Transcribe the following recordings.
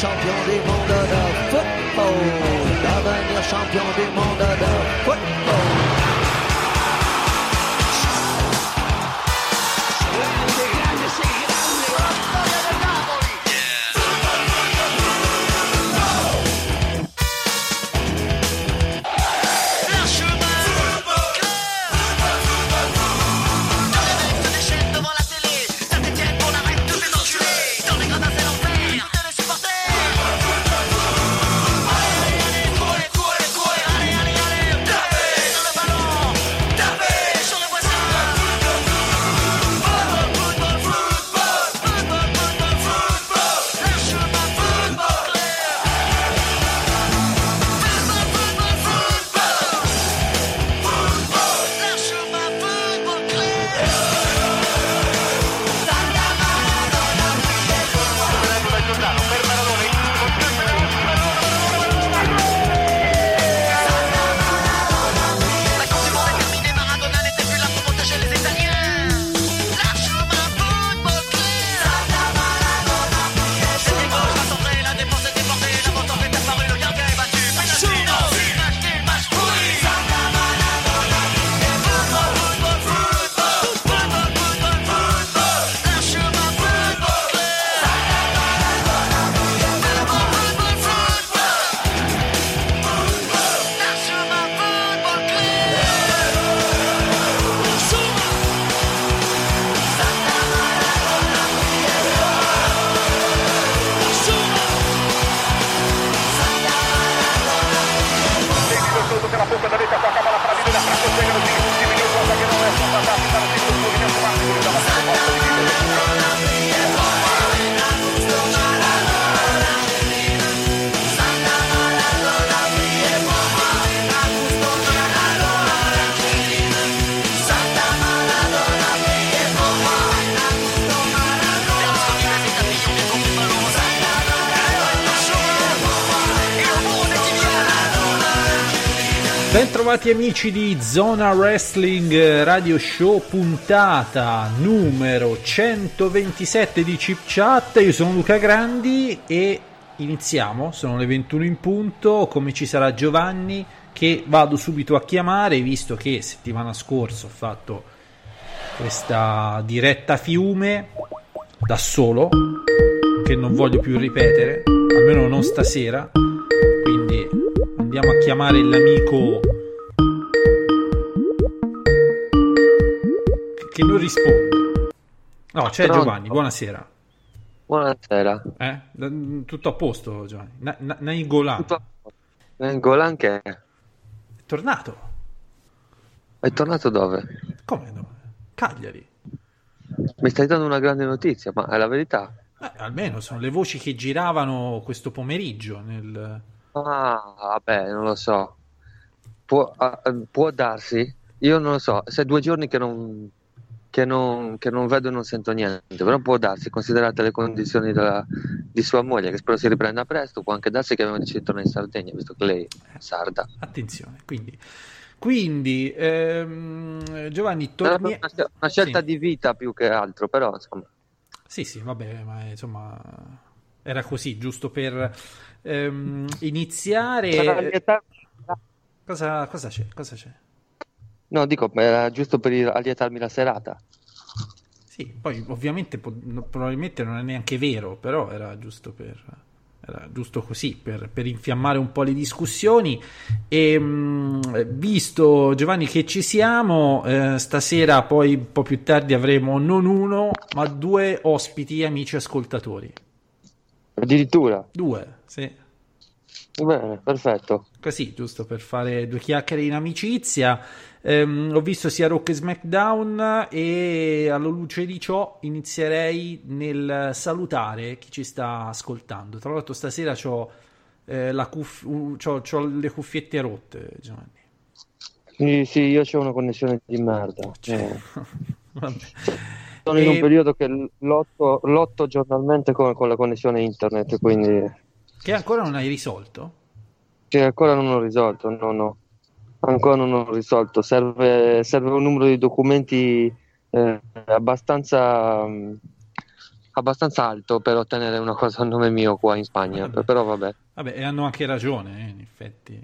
champion des mondes. Bentrovati amici di Zona Wrestling Radio Show puntata numero 127 di Chip Chat. Io sono Luca Grandi e iniziamo, sono le 21 in punto, come ci sarà Giovanni che vado subito a chiamare visto che settimana scorsa ho fatto questa diretta fiume da solo che non voglio più ripetere, almeno non stasera. Quindi andiamo a chiamare l'amico che non risponde. No, c'è Pronto? Giovanni, buonasera. Buonasera. Eh? D- Tutto a posto, Giovanni. Na- na- Nainggolan Tutto a- Golan che è? tornato. È tornato dove? Come no? Cagliari. Mi stai dando una grande notizia, ma è la verità. Eh, almeno sono le voci che giravano questo pomeriggio nel... Ah, vabbè, non lo so. Può, eh, può darsi? Io non lo so. Se è due giorni che non, che non, che non vedo e non sento niente, però può darsi, considerate le condizioni della- di sua moglie, che spero si riprenda presto, può anche darsi che abbiamo deciso di tornare in Sardegna, visto che lei è sarda. Attenzione, quindi... Quindi, ehm, Giovanni, torni... una- una scelta Sì. di vita più che altro, però insomma. Sì, sì, vabbè, ma insomma era così, giusto per ehm, iniziare. Cosa, cosa c'è? Cosa c'è? No, dico, era giusto per allietarmi la serata. Sì, poi ovviamente po- probabilmente non è neanche vero, però era giusto per era giusto così per, per infiammare un po' le discussioni. E mh, visto Giovanni che ci siamo, eh, stasera poi un po' più tardi avremo non uno, ma due ospiti, amici ascoltatori. Addirittura. Due, sì. Bene, perfetto. Così, giusto per fare due chiacchiere in amicizia. Ehm, ho visto sia Rock e SmackDown e alla luce di ciò inizierei nel salutare chi ci sta ascoltando. Tra l'altro stasera ho cuff- le cuffiette rotte, Giovanni. Sì, sì, io ho una connessione di merda. Eh. Vabbè. Sono in un periodo che lotto, lotto giornalmente con, con la connessione internet, quindi... Che ancora non hai risolto? Che ancora non ho risolto, no, no. Ancora non ho risolto. Serve, serve un numero di documenti eh, abbastanza, abbastanza alto per ottenere una cosa a nome mio qua in Spagna, vabbè. però vabbè. Vabbè, e hanno anche ragione, eh, in effetti,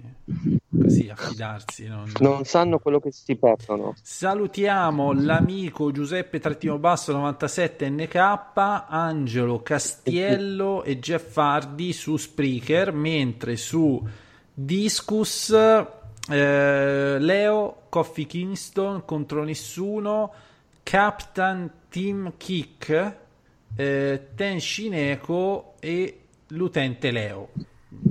così affidarsi. Non... non sanno quello che si perdono. Salutiamo l'amico Giuseppe Trattino Basso 97 NK, Angelo Castiello e Jeff Hardy su Spreaker, mentre su Discus eh, Leo, Coffee Kingston contro nessuno, Captain Team Kick, eh, Ten Shineko e l'utente Leo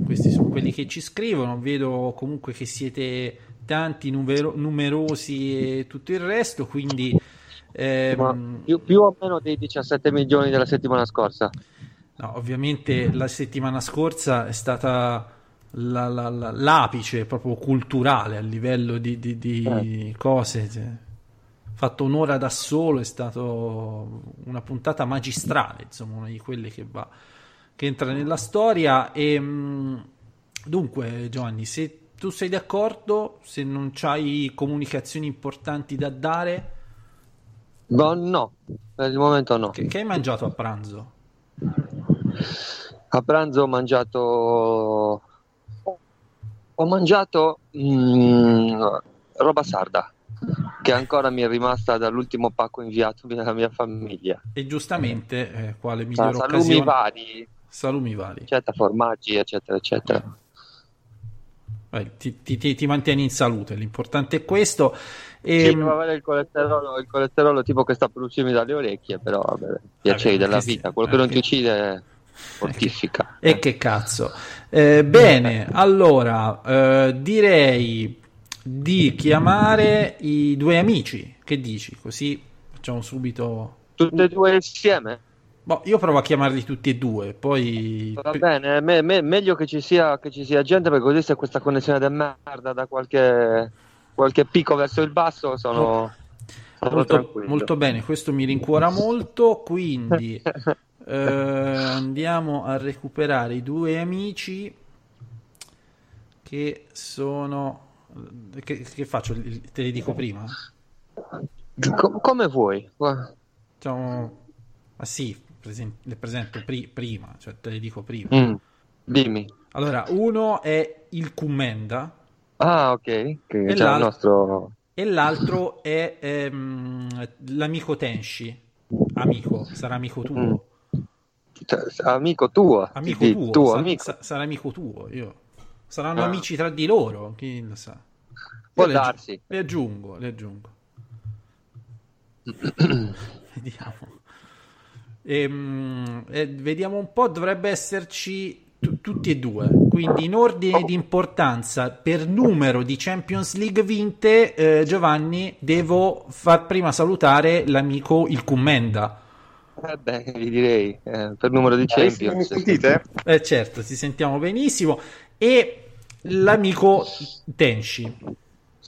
questi sono quelli che ci scrivono, vedo comunque che siete tanti, numero- numerosi e tutto il resto, quindi... Ehm... Più, più, o meno dei 17 milioni della settimana scorsa. No, ovviamente la settimana scorsa è stata la, la, la, l'apice proprio culturale a livello di, di, di eh. cose. Cioè, fatto un'ora da solo, è stata una puntata magistrale, insomma, una di quelle che va che entra nella storia. E, mm, dunque, Giovanni, se tu sei d'accordo, se non hai comunicazioni importanti da dare... No, no, per il momento no. Che, che hai mangiato a pranzo? A pranzo ho mangiato... Ho mangiato mm, roba sarda che ancora mi è rimasta dall'ultimo pacco inviato dalla mia famiglia. E giustamente, eh, quale migliore salumi occasione? vari, salumi vari. Eccetera, formaggi, eccetera, eccetera. Vai, ti, ti, ti, mantieni in salute, l'importante è questo. E... Sì, devo avere il colesterolo, il colesterolo tipo che sta per uscirmi dalle orecchie, però vabbè, piaceri ah, della vita, quello che non ti uccide fortifica. E che cazzo. Eh, bene, allora eh, direi di chiamare i due amici. Che dici? Così facciamo subito. Tutti e due insieme? Boh, io provo a chiamarli tutti e due, poi... Va bene, me, me, meglio che ci, sia, che ci sia gente perché così se questa connessione di merda da qualche, qualche picco verso il basso sono, sono molto, molto, bene, questo mi rincuora molto, quindi eh, andiamo a recuperare i due amici che sono... Che, che faccio? Te li dico prima? Com- come vuoi. Facciamo... Ah sì, le presento pri- prima, cioè te le dico prima. Mm, dimmi. Allora, uno è il Commenda. Ah, ok. Che c'è il nostro... E l'altro è ehm, l'amico Tenshi. Amico, sarà amico tuo. Mm. Cioè, amico tuo. Amico sì, tuo. tuo sa- amico. Sa- sarà amico tuo. Io. Saranno ah. amici tra di loro, chi lo sa. Può le darsi. Le aggiungo, le aggiungo. Vediamo. Ehm, e vediamo un po', dovrebbe esserci t- tutti e due. Quindi in ordine di importanza per numero di Champions League vinte, eh, Giovanni, devo far prima salutare l'amico il Commenda. Eh beh, vi direi, eh, per numero di Champions. Mi sentite? Eh certo, ti sentiamo benissimo. E l'amico Tenshi.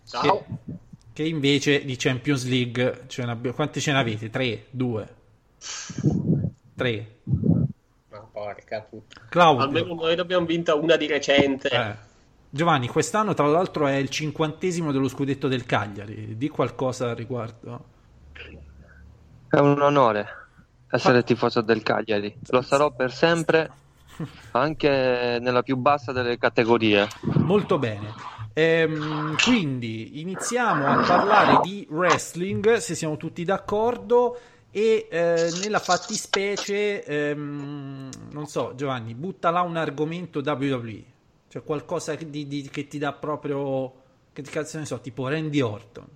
Ciao. Che, che invece di Champions League, ce quante ce ne avete? Tre? Due? 3. Ma porca puttana. Almeno noi abbiamo vinta una di recente. Eh. Giovanni, quest'anno tra l'altro è il cinquantesimo dello scudetto del Cagliari. Di qualcosa al riguardo? È un onore essere tifoso del Cagliari. Lo sarò per sempre, anche nella più bassa delle categorie. Molto bene. Ehm, quindi iniziamo a parlare di wrestling, se siamo tutti d'accordo e eh, nella fattispecie ehm, non so Giovanni butta là un argomento WWE cioè qualcosa di, di, che ti dà proprio che ti cazzo ne so tipo Randy Orton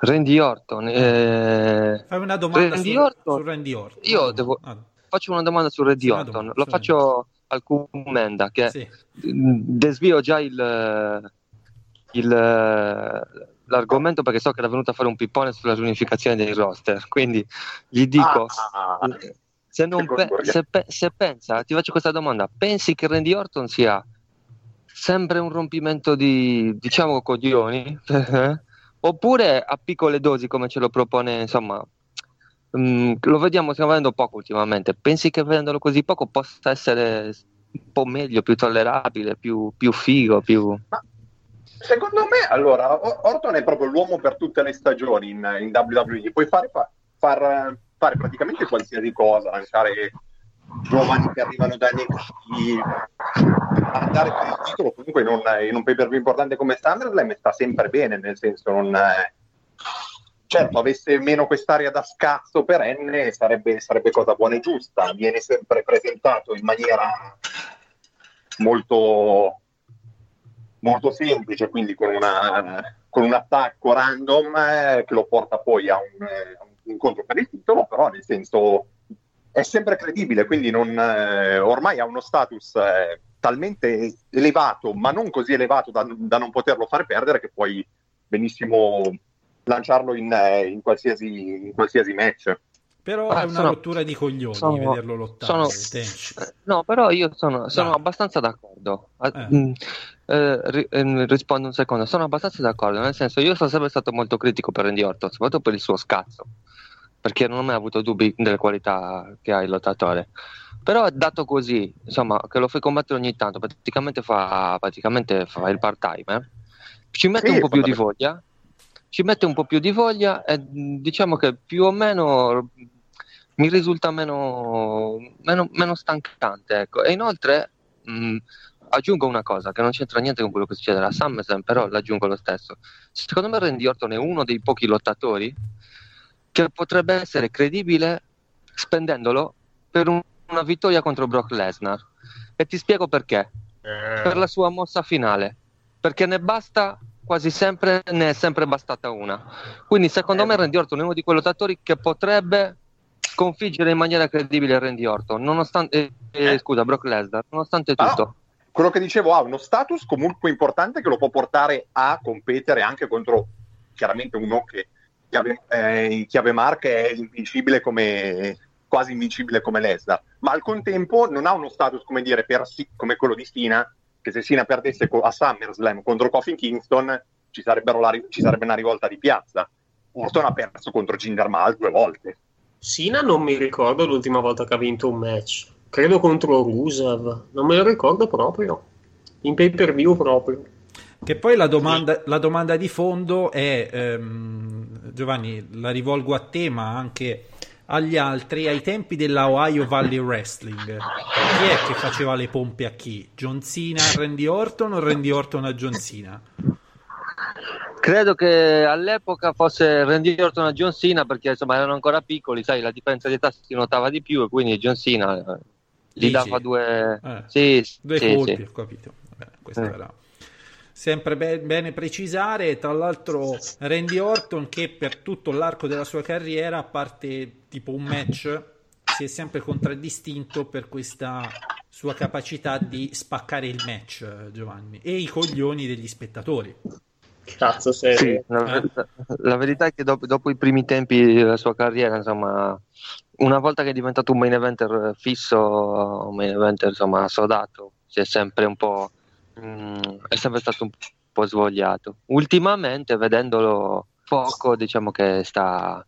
Randy Orton eh... fai una domanda Randy su, Orton. su Randy Orton. Io devo... Ah. faccio una domanda su Randy Orton. lo faccio al commenda che Sì. desvio già il, il, l'argomento perché so che era venuto a fare un pippone sulla riunificazione dei roster. Quindi gli dico Ah, se, pe- se, pe- se pensa ti faccio questa domanda. Pensi che Randy Orton sia sempre un rompimento di diciamo coglioni oppure a piccole dosi come ce lo propone insomma mm, lo vediamo stiamo vedendo poco ultimamente pensi che vedendolo così poco possa essere un po' meglio più tollerabile più, più figo più Secondo me, allora, Orton è proprio l'uomo per tutte le stagioni in, in WWE. Puoi fare, fa- far- fare praticamente qualsiasi cosa, lanciare giovani che arrivano da NXT, andare per il titolo comunque in un, in un pay per importante come SummerSlam sta sempre bene, nel senso non... eh, Certo, avesse meno quest'aria da scazzo perenne sarebbe, sarebbe cosa buona e giusta. Viene sempre presentato in maniera molto, molto semplice, quindi con, una- con un attacco random eh, che lo porta poi a un, eh, a un incontro per il titolo, però nel senso è sempre credibile, quindi non, eh, ormai ha uno status eh, talmente elevato, ma non così elevato da, da non poterlo fare perdere, che puoi benissimo lanciarlo in, eh, in qualsiasi, in qualsiasi match. Però Ah, è una sono- rottura di coglioni sono- vederlo lottare. sono-. Eh, No, però io sono, sono abbastanza d'accordo. Ah, Eh. mm, eh, ehm, rispondo un secondo. Sono abbastanza d'accordo, nel senso, io sono sempre stato molto critico per Randy Orton, soprattutto per il suo scazzo, perché non ho mai avuto dubbi delle qualità che ha il lottatore. Però dato così, insomma, che lo fai combattere ogni tanto, praticamente fa, praticamente fa il part-time, eh, ci mette Sì, un po' più di voglia, ci mette un po' più di voglia e mh, diciamo che più o meno mi risulta meno, meno, meno stancante. Ecco. E inoltre mh, aggiungo una cosa che non c'entra niente con quello che succederà a SummerSlam, però l'aggiungo lo stesso. Secondo me Randy Orton è uno dei pochi lottatori che potrebbe essere credibile spendendolo per un- una vittoria contro Brock Lesnar. E ti spiego perché. Per la sua mossa finale. Perché ne basta quasi sempre, ne è sempre bastata una. Quindi secondo me Randy Orton è uno di quei lottatori che potrebbe sconfiggere in maniera credibile Randy Orton, nonostante, eh, Eh. scusa, Brock Lesnar, nonostante Ah, tutto. quello che dicevo ha uno status comunque importante che lo può portare a competere anche contro chiaramente uno che chiave, eh, chiave marca è invincibile come quasi invincibile come Lesnar ma al contempo non ha uno status come dire per, come quello di Sina che se Sina perdesse a SummerSlam contro Kofi Kingston ci, la ci sarebbe una rivolta di piazza Orton ha perso contro Jinder Mahal due volte Sina non mi ricordo l'ultima volta che ha vinto un match. Credo contro Rusev. Non me lo ricordo proprio. In pay per view proprio. Che poi la domanda, la domanda di fondo è, ehm, Giovanni, la rivolgo a te, ma anche agli altri. Ai tempi della Ohio Valley Wrestling, chi è che faceva le pompe a chi? John Cena a Randy Orton o Randy Orton a John Cena? Credo che all'epoca fosse Randy Orton a John Cena perché insomma erano ancora piccoli, sai, la differenza di età si notava di più e quindi John Cena eh, gli Dici? dava due... Eh, Sì, Due sì, colpi, sì. ho capito. Vabbè, questo Eh. era sempre be- bene precisare. Tra l'altro, Randy Orton, che per tutto l'arco della sua carriera, a parte tipo un match, si è sempre contraddistinto per questa sua capacità di spaccare il match, eh, Giovanni, e i coglioni degli spettatori. Cazzo, se... Sì, la, ver- la verità è che dopo, dopo i primi tempi della sua carriera, insomma, una volta che è diventato un main eventer fisso, un main eventer insomma sodato, si è sempre un po' mm, è sempre stato un po' svogliato. Ultimamente, vedendolo poco, diciamo che sta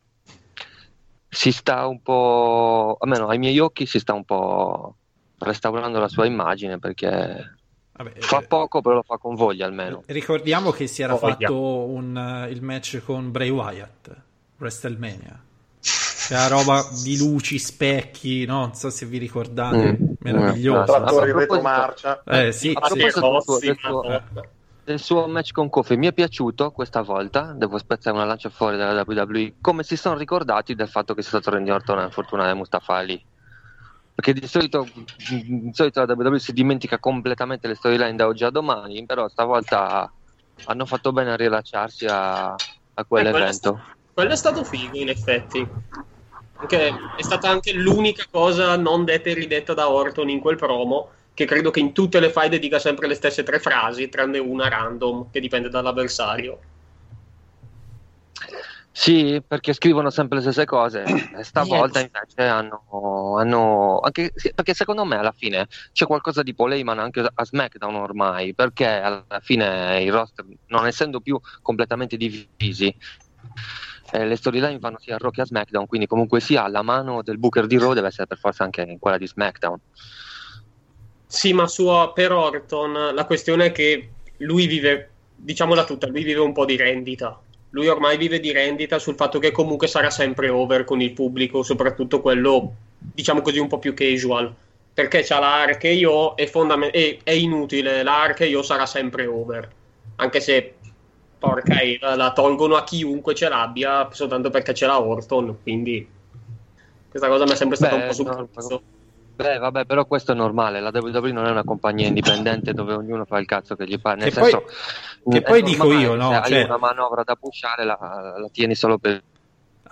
si sta un po', almeno ai miei occhi, si sta un po' restaurando la sua immagine perché Vabbè, fa eh, poco, però lo fa con voglia almeno. Ricordiamo che si era Voglia. fatto un, eh, il match con Bray Wyatt, WrestleMania. C'era roba di luci, specchi, no? non so se vi ricordate, Mm. Meraviglioso. Trattori in a proposito- retromarcia Eh sì, A sì. proposito del suo- del suo- Madonna. del suo match con Kofi mi è piaciuto questa volta, devo spezzare una lancia fuori dalla WWE, come si sono ricordati del fatto che sia stato Randy Orton a infortunare Mustafa Ali. Perché di solito, di solito la WWE si dimentica completamente le storyline da oggi a domani, però stavolta hanno fatto bene a rilasciarsi a, a Eh, quello, è quell'evento. sta- quello è stato figo, in effetti. Anche- è stata anche l'unica cosa non detta e ridetta da Orton in quel promo che credo che in tutte le faide dica sempre le stesse tre frasi, tranne una random, che dipende dall'avversario. Sì, perché scrivono sempre le stesse cose. Stavolta invece hanno, hanno anche, perché secondo me alla fine c'è qualcosa di Poleiman anche a SmackDown ormai, perché alla fine i roster, non essendo più completamente divisi, eh, le storyline vanno sia a Rock che a SmackDown, quindi comunque sia la mano del Booker di Raw deve essere per forza anche quella di SmackDown. Sì, ma su, per Orton la questione è che lui vive, diciamola tutta, lui vive un po' di rendita. Lui ormai vive di rendita sul fatto che comunque sarà sempre over con il pubblico, soprattutto quello, diciamo così, un po' più casual. Perché c'ha la RKO e fondament- e è inutile, la RKO sarà sempre over. Anche se, porca era, la tolgono a chiunque ce l'abbia soltanto perché c'è la Orton, quindi questa cosa mi è sempre stata Beh, un po' sul no, cazzo. Beh, vabbè, però questo è normale. La WWE non è una compagnia indipendente dove ognuno fa il cazzo che gli pare. Nel Che poi- senso, che è poi dico io, no? Se hai Cioè- una manovra da pushare, la, la tieni solo per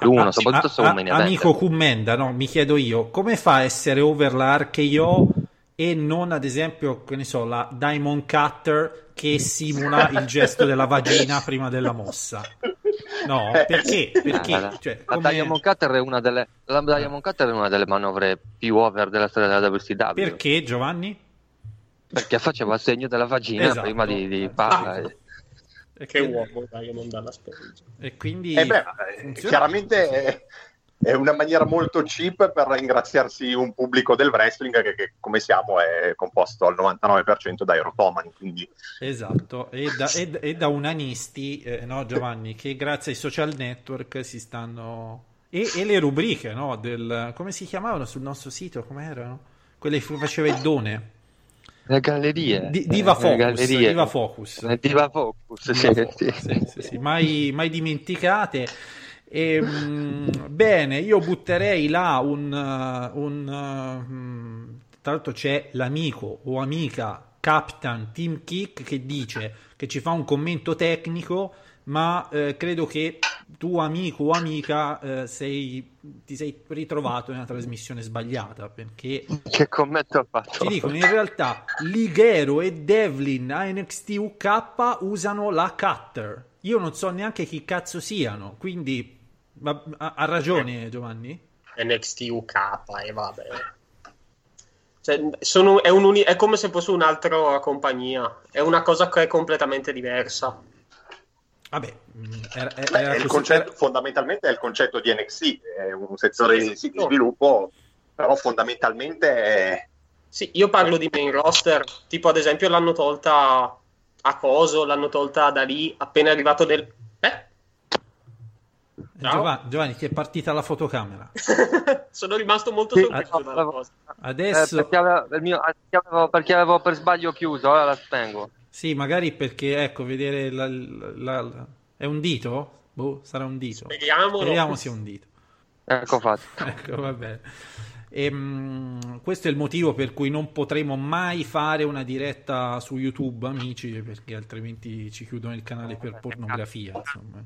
uno, Ah, soprattutto ah, se un ah. Amico Commenda, no? Mi chiedo io, come fa a essere over la RKO e non ad esempio, che ne so, la Diamond Cutter che simula il gesto della vagina prima della mossa? No, perché? Perché? Eh, la, Cioè, la come- Diamond Cutter è una delle la Diamond Cutter è una delle manovre più over della storia della WCW Perché Giovanni? perché faceva il segno della vagina Esatto. prima di, di farla. Ah. e- E Che quindi- uomo, Diamond dalla specie. E quindi Eh beh, eh, chiaramente è, è una maniera molto cheap per ringraziarsi un pubblico del wrestling che, che, come siamo è composto al 99% da erotomani, quindi Esatto, e da, e da- e da unanisti, eh, no Giovanni, che grazie ai social network si stanno... E, e le rubriche, no? Del, come si chiamavano sul nostro sito? Come erano? Quelle che faceva il Done. Le gallerie. Di- Diva eh, Focus, le gallerie. Diva Focus. Diva Focus, sì, Diva sì. Focus, sì, sì, sì, Mai, mai dimenticate. E, mm, bene, io butterei là un, uh, un, uh, mm, tra l'altro c'è l'amico o amica Captain Team Kick che dice che ci fa un commento tecnico, ma eh, credo che tu amico o amica eh, sei, ti sei ritrovato nella trasmissione sbagliata perché Che commento ha fatto? ci dicono in realtà Ligero e Devlin a NXT UK usano la cutter. Io non so neanche chi cazzo siano, quindi ma- ha, ha ragione Giovanni? NXT UK e vabbè. Cioè, sono- è, un uni- è come se fosse un'altra compagnia, è una cosa che è completamente diversa. Vabbè, era, Beh, era il così- concetto- era- fondamentalmente è il concetto di NXT, è un settore Sì, di, sì, di sviluppo, però fondamentalmente è... Sì, io parlo di main roster, tipo ad esempio l'hanno tolta a Coso, l'hanno tolta da lì appena è arrivato del... Giovanni, Giovanni, ti è partita la fotocamera. Sono rimasto molto Sì, sorpreso no, dalla bravo. cosa. Eh, Adesso perché, avevo, mio- perché avevo- perché avevo per sbaglio chiuso, ora la spengo. sì, magari perché ecco, vedere la, la- la- è un dito? Boh, sarà un dito. Speriamolo. Speriamo sia un dito. Ecco fatto. Ecco, va bene. Ehm, questo è il motivo per cui non potremo mai fare una diretta su YouTube, amici, perché altrimenti ci chiudono il canale per pornografia. Insomma.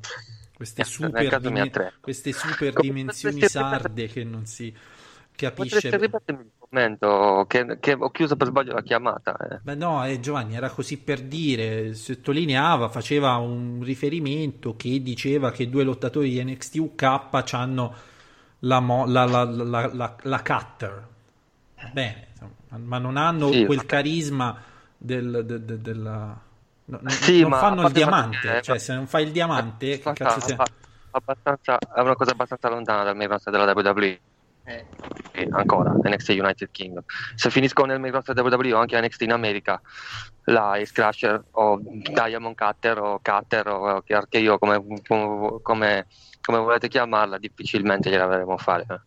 Queste super, attrezzo. queste super dimensioni sarde che non si capisce. ripetermi il commento che, che ho chiuso per sbaglio la chiamata. eh. Beh, no, eh, Giovanni era così per dire, sottolineava, faceva un riferimento che diceva che due lottatori di NXT UK hanno la, mo- la, la, la, la, la cutter. Bene, ma non hanno Sì, quel vabbè. carisma del, de- de- della... no, Sì, non ma fanno il diamante, fatica, cioè eh, se non fai il diamante, che Abbastanza- cazzo sei? abba- abbastanza- è una cosa abbastanza lontana dal main roster della WWE. Eh, Sì, ancora NXT United Kingdom. Se finisco nel main roster WWE o anche NXT in America, la Ace Crusher o Diamond Cutter o Cutter o RKO come, come, come, come volete chiamarla, difficilmente gliela a fare. eh.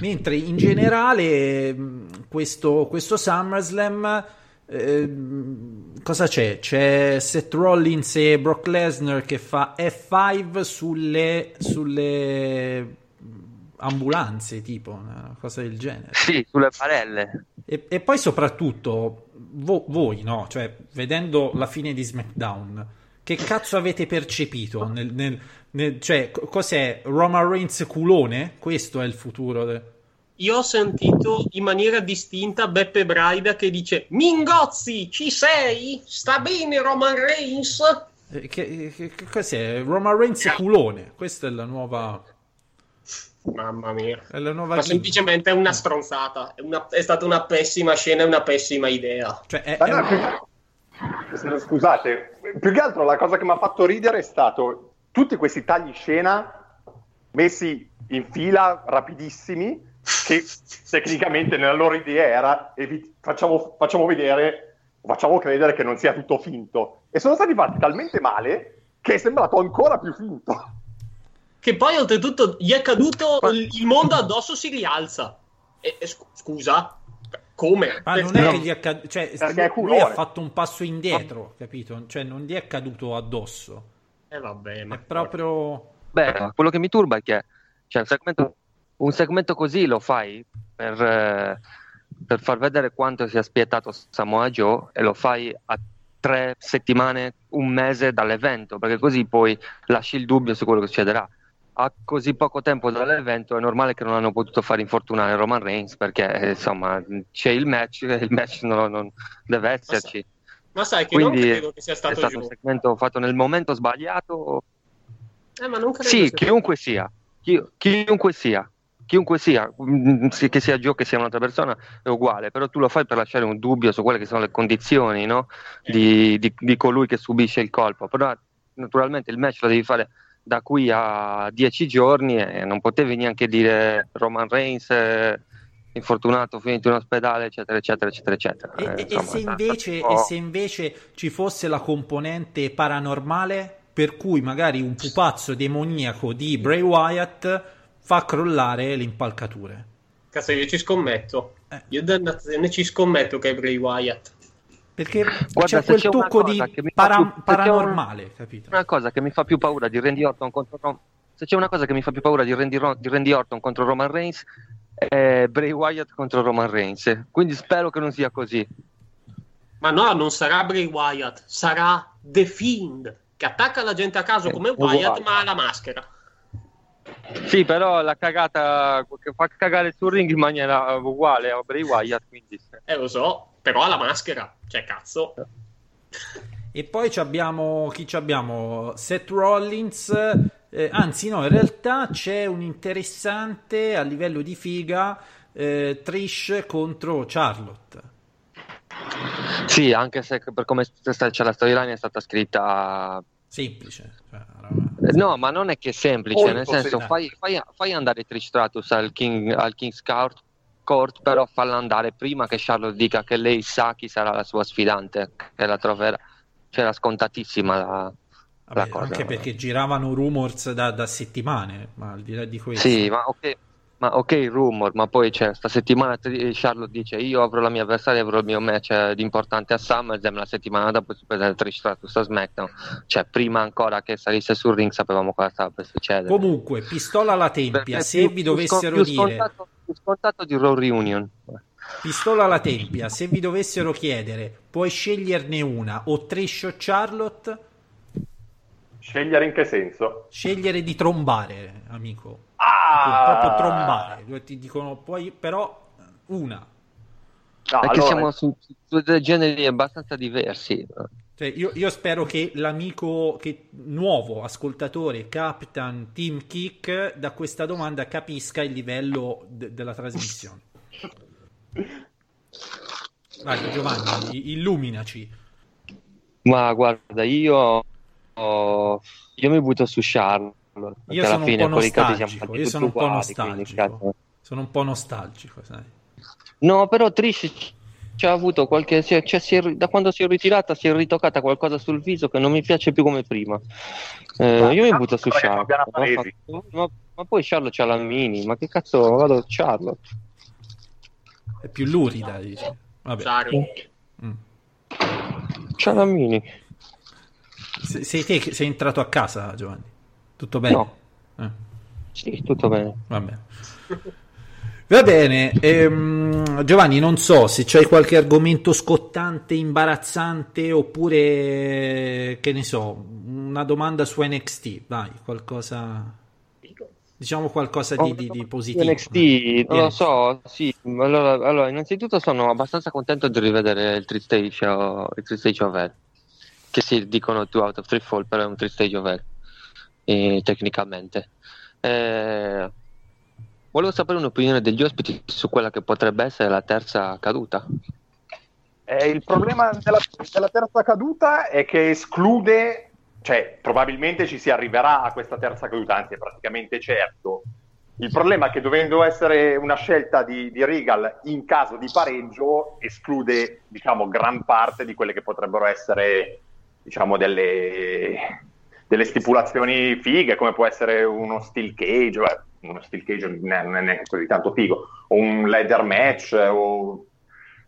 Mentre in generale mh, questo, questo SummerSlam ehm, cosa c'è? C'è Seth Rollins e Brock Lesnar che fa F5 sulle, sulle mh, ambulanze, tipo una cosa del genere. Sì, sulle barelle. E, e poi soprattutto vo- voi, no? Cioè, vedendo la fine di SmackDown, che cazzo avete percepito? Nel, nel- nel- cioè, co- cos'è? Roman Reigns culone? Questo è il futuro de- io ho sentito in maniera distinta Beppe Braida che dice Mingozzi, ci sei? Sta bene Roman Reigns? Eh, Che, che- che cos'è? Roman Reigns culone. Questa è la nuova. Mamma mia. È la nuova Ma semplicemente è una stronzata. È, una- è stata una pessima scena e una pessima idea. Cioè, è, è no, un- Scusate, più che altro la cosa che mi ha fatto ridere è stato tutti questi tagli scena messi in fila rapidissimi che tecnicamente nella loro idea era evi- facciamo, facciamo vedere, facciamo credere che non sia tutto finto e sono stati fatti talmente male che è sembrato ancora più finto. Che poi oltretutto gli è caduto il mondo addosso, si rialza. E, e scu- scusa? Come? Ma non è che gli è accaduto, cioè, lui ha fatto un passo indietro, capito? Cioè, non gli è caduto addosso. Eh vabbè, ma È proprio. Beh, quello che mi turba è che cioè, un, segmento, un segmento così lo fai per, eh, per far vedere quanto sia spietato Samoa Joe e lo fai a tre settimane, un mese dall'evento, perché così poi lasci il dubbio su quello che succederà. A così poco tempo dall'evento è normale che non hanno potuto far infortunare Roman Reigns perché eh, insomma c'è il match e il match non, non deve esserci. Ma sai che Quindi non credo che sia è stato, stato un segmento fatto nel momento sbagliato Eh, ma non credo sì, sia- chiunque sia, chi- chiunque sia, chiunque sia, mm, che sia Joe che sia un'altra persona è uguale, però tu lo fai per lasciare un dubbio su quelle che sono le condizioni no? di, di- di colui che subisce il colpo, però naturalmente il match lo devi fare da qui a dieci giorni e non potevi neanche dire Roman Reigns è infortunato, finito in ospedale, eccetera, eccetera, eccetera, eccetera. E, Eh, e- e insomma, se invece, po'- e se invece ci fosse la componente paranormale, per cui magari un pupazzo demoniaco di Bray Wyatt fa crollare le impalcature. Cazzo, io ci scommetto. Eh. Io dannazione ci scommetto che è Bray Wyatt. Perché Guarda, c'è quel c'è una tocco cosa di che mi fa para- più- se c'è un- paranormale, capito? una cosa che mi fa più paura di Randy Orton contro Rom- se c'è una cosa che mi fa più paura di Randy, Ro- di Randy Orton contro Roman Reigns è Bray Wyatt contro Roman Reigns quindi spero che non sia così Ma no, non sarà Bray Wyatt, sarà The Fiend che attacca la gente a caso Eh, come uguale. Wyatt, ma ha la maschera. sì però la cagata che fa cagare sul ring in maniera uguale a Bray Wyatt quindi Eh, lo so, però ha la maschera. Cioè, cazzo. E poi ci abbiamo chi ci abbiamo? Seth Rollins. eh, anzi, no, in realtà c'è un interessante a livello di figa eh, Trish contro Charlotte. sì anche se per come c'è la storyline è stata scritta Semplice. cioè, roba- Eh, No, ma non è che è semplice, Molto nel senso fai, fai- fai andare Trish Stratus al, King, al King's Court, Però falla andare prima che Charlotte dica che lei sa chi sarà la sua sfidante, che la troverà. C'era scontatissima la, Vabbè, cosa. anche perché giravano rumors da, da settimane, ma al di là di questo. Sì, ma ok, ma ok il rumor, ma poi c'è sta settimana Tri- Charlotte dice io avrò la mia avversaria, avrò il mio match eh, importante a SummerSlam, la settimana dopo si presenta Trish Stratus a SmackDown. Cioè, prima ancora che salisse sul ring sapevamo cosa stava per succedere. Comunque, pistola alla tempia, Perché se più- vi dovessero più dire scontato, scontato di Raw Reunion. pistola alla tempia, se vi dovessero chiedere, puoi sceglierne una o Trish o Charlotte, Scegliere in che senso? scegliere di trombare, amico. Ah! Proprio trombare, ti dicono poi però una. No, Perché allora- siamo su, su dei generi abbastanza diversi. Cioè, io, io spero che l'amico che, nuovo ascoltatore, Captain Team Kick, da questa domanda capisca il livello de- della trasmissione. Vai Giovanni, illuminaci. Ma guarda, io, io mi butto su Charlotte. Io sono un fine po' nostalgico, fatti io tutti sono un po' uguali, quindi, nostalgico. cazzo. Sono un po' nostalgico, sai. No, però Trish ci ha avuto qualche. cioè, si è da quando si è ritirata si è ritoccata qualcosa sul viso che non mi piace più come prima. Eh, io mi butto su Charlotte. Ma, ma- ma poi Charlotte c'ha la mini, ma che cazzo vado Charlotte? È più lurida, dici. Vabbè. Mm. C'ha la mini. Se- Sei te che sei entrato a casa, Giovanni? Tutto bene? No. Eh. Sì, tutto bene. Vabbè. Va bene, ehm, Giovanni, non so se c'hai qualche argomento scottante, imbarazzante, oppure che ne so, una domanda su NXT, vai, qualcosa diciamo qualcosa di, di, di positivo. NXT, non lo so, sì. Allora, allora, innanzitutto sono abbastanza contento di rivedere il 3 stage, il 3 stage of Hell. Che si dicono 2 out of 3 fall, però è un 3 stage Hell, eh, tecnicamente. Eh, volevo sapere un'opinione degli ospiti su quella che potrebbe essere la terza caduta. Eh, il problema della, della terza caduta è che esclude, cioè probabilmente ci si arriverà a questa terza caduta, anzi è praticamente certo. Il problema è che dovendo essere una scelta di, di Regal in caso di pareggio, esclude diciamo gran parte di quelle che potrebbero essere diciamo delle, delle stipulazioni fighe, come può essere uno steel cage, uno steel cage non è, non è neanche così tanto figo, o un ladder match, o...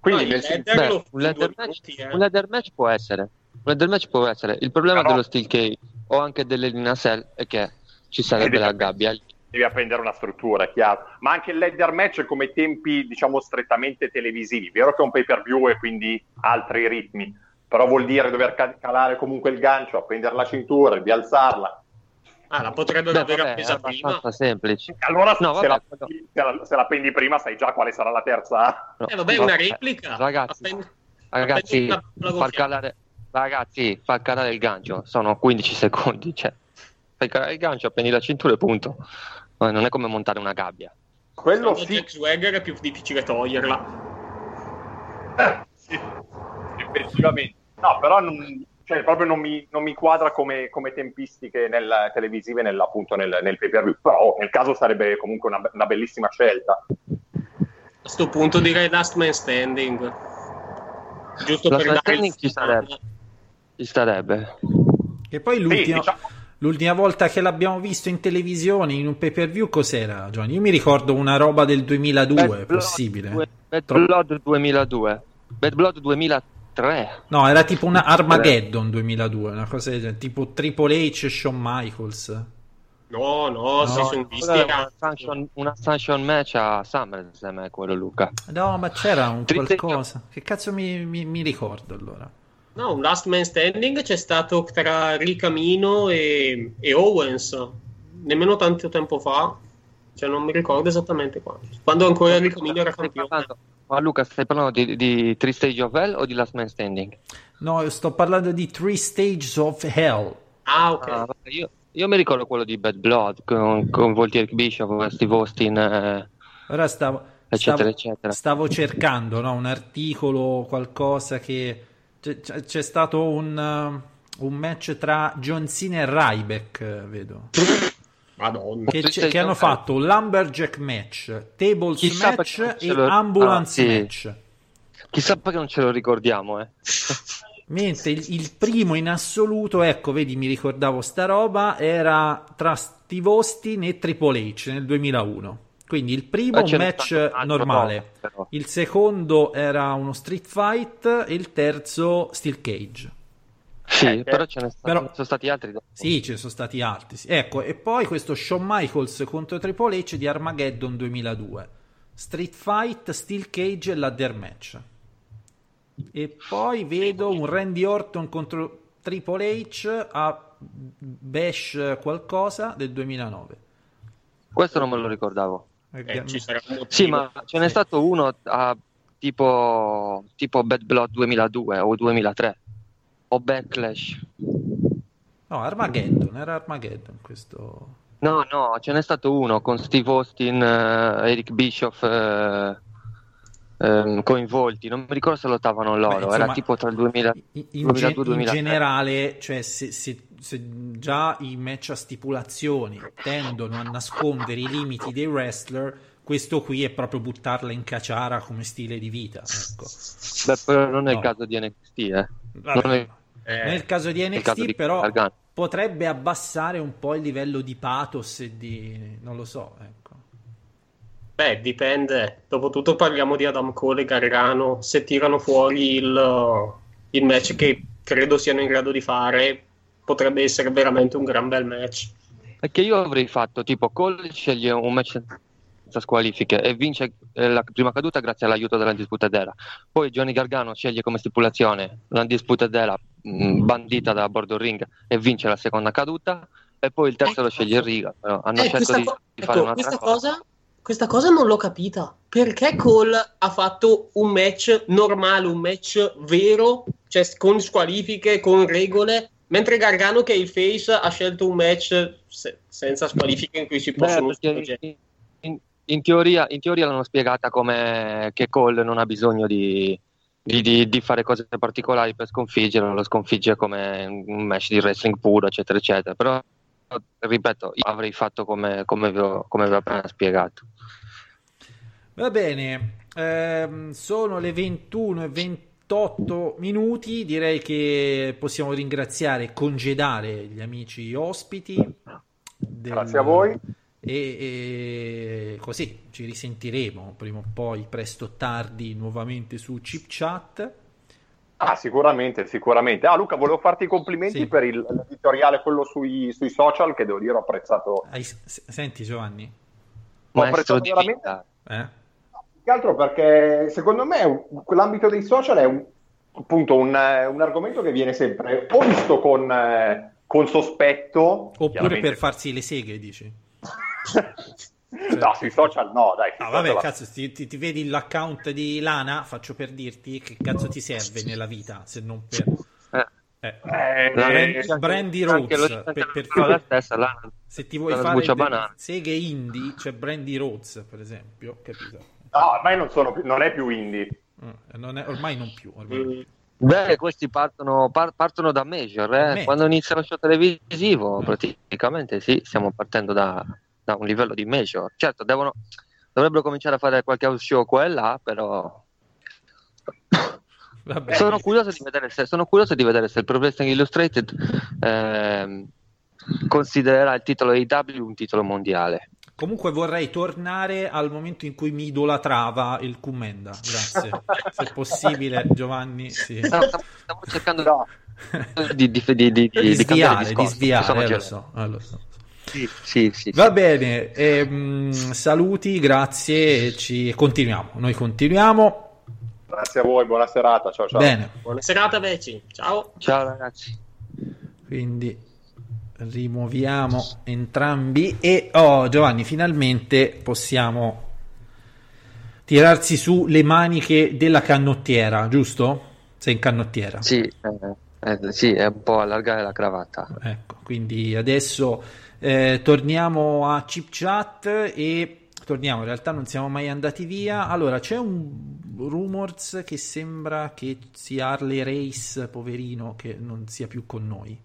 quindi No, nel Beh, un due match- minuti, eh. Un ladder match può essere. Un ladder match può essere. Il problema Però- dello steel cage o anche delle Linacell è che ci sarebbe Eh, la gabbia. devi apprendere una struttura, è chiaro. Ma anche il ladder match è come tempi, diciamo, strettamente televisivi. Vero che è un pay per view e quindi altri ritmi, però vuol dire dover ca- calare comunque il gancio, appendere la cintura, rialzarla. Ah, la potrebbero Beh, aver vabbè, è appesa prima. abbastanza semplice. Allora, No, se, vabbè, la, la- se la appendi prima, sai già quale sarà la terza. No, Eh, vabbè, è no, una eh, replica. Ragazzi, Append- ragazzi, far calare, ragazzi, far calare il gancio sono 15 secondi. Cioè, fai calare il gancio, appendi la cintura e punto. Eh, Non è come montare una gabbia. Quello sì, Jack Swagger è più difficile toglierla. sì, effettivamente. No, però non, cioè, proprio non mi, non mi quadra come, come tempistiche nel, televisive nel, appunto nel, nel pay per view. Però nel caso sarebbe comunque una, una bellissima scelta. A sto punto direi Last Man Standing. Giusto Last per dare Standing il ci sarebbe. Ci starebbe. E poi Sì, l'ultima, diciamo- l'ultima volta che l'abbiamo visto in televisione, in un pay per view, cos'era, Giovanni? Io mi ricordo una roba del 2002, è Bad Blood possibile? due- Bad Blood 2002. Bad Blood 2003. No, era tipo una Armageddon 2002, una cosa del genere, tipo Triple H e Shawn Michaels. No, no, si No, sono visti. Una sanction, una sanction match a SummerSlam è quello Luca. No, ma c'era un Triple- qualcosa. Che cazzo mi, mi- mi ricordo allora? No, un Last Man Standing c'è stato tra Ricamino e, e Owens. Nemmeno tanto tempo fa. Cioè, non mi ricordo esattamente quando. Quando ancora Ricamino era campione. parlando- ma Luca, stai parlando di, di Three Stage of Hell o di Last Man Standing? No, io sto parlando di Three Stages of Hell. Ah, ok. Ah, vabbè, io, io mi ricordo quello di Bad Blood con, con Voltier Bishop, Steve Austin, eh, Ora stavo, eccetera, stavo, eccetera. stavo cercando no, un articolo, qualcosa che... C'è, c'è- c'è stato un, uh, un match tra John Cena e Ryback, eh, vedo. Madonna. Che, Stage che hanno fatto un Lumberjack match, Tables Chissà match e lo- Ambulance ah, sì. match. Chissà perché non ce lo ricordiamo, eh. Mentre il, il primo in assoluto, ecco, vedi, mi ricordavo sta roba, era tra Steve Austin e Triple H nel 2001. Quindi il primo un match normale, però. il secondo era uno street fight e il terzo steel cage. Sì, Eh, però ce ne sta- però- sono stati altri dopo. Sì, ci sono stati altri. sì. Ecco, e poi questo Shawn Michaels contro Triple H di Armageddon 2002. Street Fight, Steel Cage e Ladder Match. E poi vedo un Randy Orton contro Triple H a Bash qualcosa del 2009. Questo non me lo ricordavo. Eh, ci sarà un motivo. Sì, ma ce n'è Sì. stato uno a tipo, tipo Bad Blood 2002 o 2003 o Backlash. No, Armageddon, era Armageddon questo. No, no, ce n'è stato uno con Steve Austin, eh, Eric Bischoff eh, ehm, coinvolti. Non mi ricordo se lottavano loro, Beh, insomma, era tipo tra il 2000 In, in ge- 2002-2003. in generale, cioè, se, se- se già i match a stipulazioni tendono a nascondere i limiti dei wrestler, questo qui è proprio buttarla in caciara come stile di vita. Ecco. Beh, però non è No. il caso di NXT, eh. Vabbè, Non è- Eh, Nel caso di nel caso NXT, di però, Gargano. potrebbe abbassare un po' il livello di pathos e di. non lo so. Ecco. Beh, dipende. Dopotutto parliamo di Adam Cole e Gargano. Se tirano fuori il, il match che credo siano in grado di fare, potrebbe essere veramente un gran bel match. È che io avrei fatto tipo Cole sceglie un match senza squalifiche e vince eh, la prima caduta grazie all'aiuto della disputadera. Poi Johnny Gargano sceglie come stipulazione la disputadera bandita da bordo ring e vince la seconda caduta. e poi il terzo Ecco. lo sceglie Riga. Però hanno Eh, scelto di, co- di fare ecco, un'altra cosa. cosa, questa cosa non l'ho capita. Perché Cole ha fatto un match normale, un match vero, cioè con squalifiche, con regole, mentre Gargano, che è il face, ha scelto un match se- senza squalifiche in cui si Beh, possono svolgere. in, in- in teoria, in teoria l'hanno spiegata come che Cole non ha bisogno di, di- di- di fare cose particolari per sconfiggerlo, lo sconfigge come un match di wrestling puro, eccetera, eccetera. Però, ripeto, io avrei fatto come, come, vi, ho, come vi ho appena spiegato. Va bene, ehm, sono le 21 e 28 minuti, direi che possiamo ringraziare e congedare gli amici ospiti. del- Grazie a voi. E, e così ci risentiremo prima o poi, presto o tardi, nuovamente su Chip Chat. Ah, sicuramente, sicuramente. Ah, Luca, volevo farti i complimenti Sì. per il- l'editoriale, quello sui, sui social, che devo dire ho apprezzato. Hai- senti Giovanni, Ho Maestro apprezzato di veramente. eh? Più che altro perché secondo me quell'ambito dei social è un, appunto un, un argomento che viene sempre o visto con, eh, con sospetto, oppure per farsi le seghe, dici? No, sui social no, dai. Ah, vabbè, cazzo, ti, ti- ti vedi l'account di Lana? Faccio per dirti che cazzo ti serve nella vita se non per. Eh. Eh, Eh, Brand- eh, Brandy Anche Rhodes, lo- per- per- la stessa, la- se ti vuoi fare de- seghe indie, c'è Brandy Rhodes, per esempio, capito? no, ormai non, sono più- non è più indie. Eh, non è- ormai non più. ormai. Beh, questi partono, par- partono da major, eh. Major. quando inizia lo show televisivo, praticamente sì, stiamo partendo da, da un livello di major. Certo, devono, dovrebbero cominciare a fare qualche show qua e là, però Vabbè. sono curioso di vedere se, sono curioso di vedere se il Pro Wrestling Illustrated ehm, considererà il titolo AEW un titolo mondiale. Comunque vorrei tornare al momento in cui mi idolatrava il Commenda. Grazie. se possibile, Giovanni. Sì. No, stavo, stavo cercando No. di, di, di, di, di, Di cambiare sviare, di discorso. sviare, eh, lo so, eh, lo so. Sì, sì, sì, Va sì. bene, ehm, saluti, grazie, e ci continuiamo. Noi continuiamo. Grazie a voi, buona serata. Ciao, ciao. Bene, Buona serata, Veci. Ciao. Ciao ragazzi. quindi rimuoviamo entrambi e oh Giovanni, finalmente possiamo tirarsi su le maniche della canottiera, giusto? Sei in canottiera. Sì, eh, eh, sì, è un po' allargare la cravatta. Ecco, quindi adesso eh, torniamo a Chip Chat e torniamo, in realtà non siamo mai andati via. Allora, c'è un rumors che sembra che sia Harley Race, poverino, che non sia più con noi.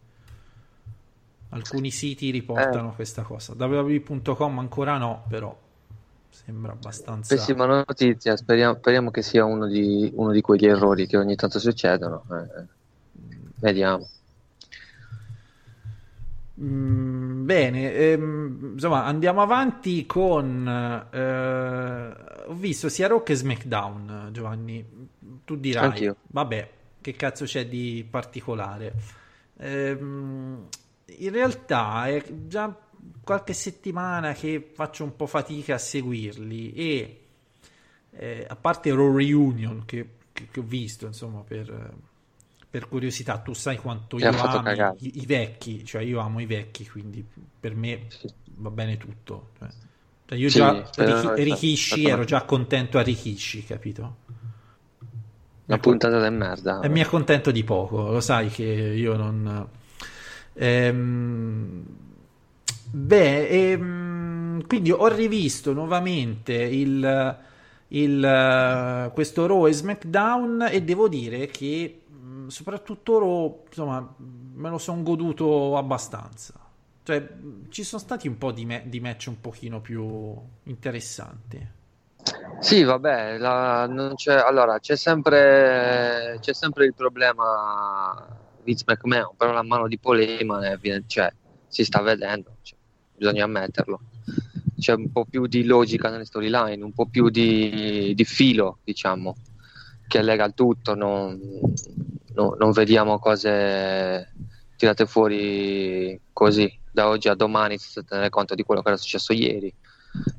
Alcuni siti riportano questa cosa. www.com ancora no, però sembra abbastanza... Pessima notizia, speriamo, speriamo che sia uno di, uno di quegli errori che ogni tanto succedono. eh. Vediamo. Mm, bene, ehm, insomma, andiamo avanti con. eh, ho visto sia Rock che SmackDown, Giovanni. Tu dirai, Anch'io. vabbè, che cazzo c'è di particolare? Ehm, in realtà è già qualche settimana che faccio un po' fatica a seguirli e eh, a parte Raw Reunion che, che- che ho visto, insomma, per, per curiosità, tu sai quanto Mi io amo i, i vecchi, cioè io amo i vecchi, quindi per me Sì. va bene tutto. Cioè, cioè io Sì, già Richi- Rikishi ero già contento a Rikishi, capito? Una puntata di merda. E mi accontento di poco, lo sai che io non... Ehm, Beh, ehm, quindi ho rivisto nuovamente il, il, eh, questo Raw e SmackDown e devo dire che soprattutto Raw, insomma, me lo sono goduto abbastanza. Cioè, ci sono stati un po' di, me- di match un pochino più interessanti. Sì, vabbè, la- c'è, allora c'è sempre, c'è sempre il problema Vince McMahon, però la mano di Polema cioè, si sta vedendo, cioè, bisogna ammetterlo. C'è un po' più di logica nelle storyline, un po' più di, di filo, diciamo, che lega il tutto, non, no- non vediamo cose tirate fuori così, da oggi a domani senza tenere conto di quello che era successo ieri.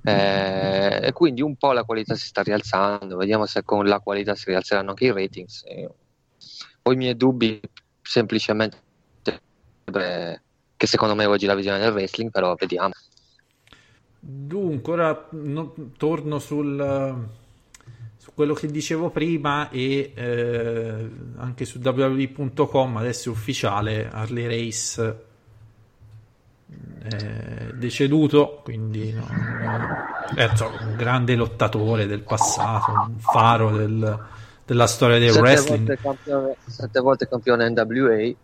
Eh, e quindi un po' la qualità si sta rialzando, vediamo se con la qualità si rialzeranno anche i ratings. Ho i miei dubbi semplicemente per, che secondo me oggi la visione del wrestling, però vediamo. Dunque, ora no- torno sul, su quello che dicevo prima e eh, anche su www.com adesso è ufficiale Harley Race è deceduto quindi no, è un grande lottatore del passato un faro del, della storia del Sette wrestling volte campione, sette volte campione NWA.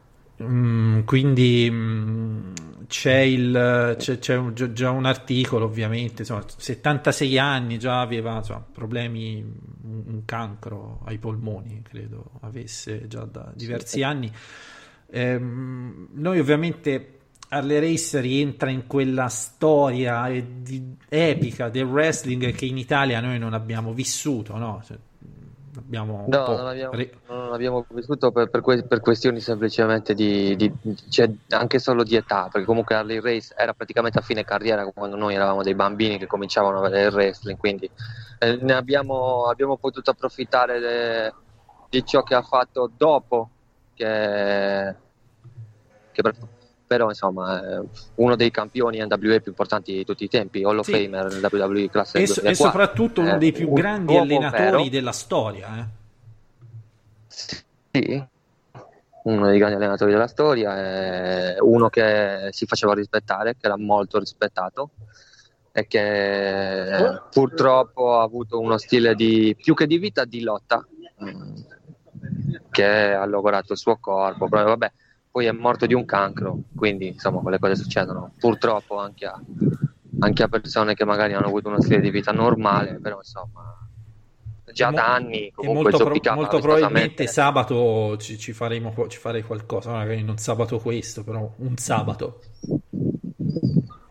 Mm, quindi mm, c'è, il, c'è, c'è un- già- un articolo ovviamente insomma, 76 anni già aveva insomma, problemi un, cancro ai polmoni credo avesse già da diversi anni Ehm, noi ovviamente Harley Race rientra in quella storia eh, epica del wrestling che in Italia noi non abbiamo vissuto no? Cioè, abbiamo No, non abbiamo, ri- non abbiamo vissuto per, per que- per questioni semplicemente di, di- cioè, anche solo di età, perché comunque Harley Race era praticamente a fine carriera quando noi eravamo dei bambini che cominciavano a vedere il wrestling, quindi eh, ne abbiamo, abbiamo potuto approfittare de- di ciò che ha fatto dopo, che, che però insomma è uno dei campioni NWA più importanti di tutti i tempi, Hall of Sì. Famer WWE classe e, del so- e 2004. soprattutto uno Eh, dei più un grandi allenatori vero. della storia eh. Sì, uno dei grandi allenatori della storia, è uno che si faceva rispettare, che era molto rispettato e che purtroppo ha avuto uno stile di più che di vita, di lotta, mm, che ha logorato il suo corpo. Però, vabbè, poi è morto di un cancro, quindi insomma quelle cose succedono purtroppo anche a, anche a persone che magari hanno avuto uno stile di vita normale, però insomma già da anni comunque molto, pro- molto probabilmente sabato ci, ci faremo ci farei qualcosa magari non sabato questo però un sabato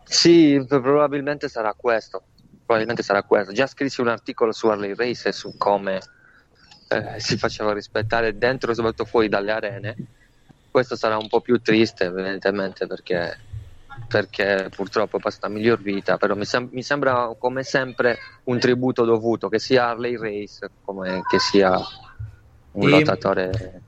Sì, probabilmente sarà questo. Probabilmente sarà questo. Già scrissi un articolo su Harley Race e su come eh, si faceva rispettare dentro e soprattutto fuori dalle arene. Questo sarà un po' più triste, evidentemente, perché, perché purtroppo passa miglior vita. Però mi, sem- mi sembra come sempre un tributo dovuto, che sia Harley Race come che sia un E- lottatore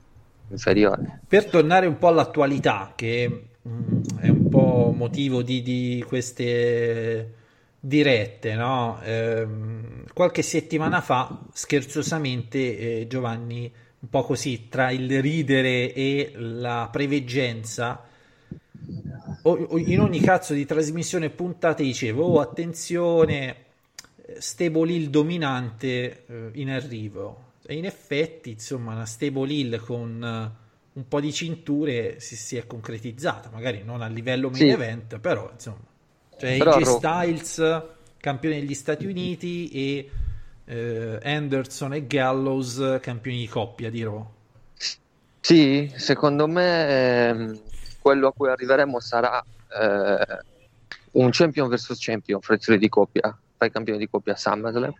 inferiore. per tornare un po' all'attualità che mm, è un po' motivo di, di queste dirette no? Ehm, qualche settimana fa scherzosamente eh, Giovanni un po' così tra il ridere e la preveggenza in ogni cazzo di trasmissione puntata dicevo oh attenzione Stable Hill dominante eh, in arrivo e in effetti insomma una Stable Hill con eh, un po' di cinture si, si è concretizzata magari non a livello main Sì. event però insomma cioè Però AJ Styles campione degli Stati Uniti e eh, Anderson e Gallows campioni di coppia di Raw Sì, secondo me ehm, quello a cui arriveremo sarà eh, un champion versus champion, frezzoli di coppia, fai campione di coppia a SummerSlam.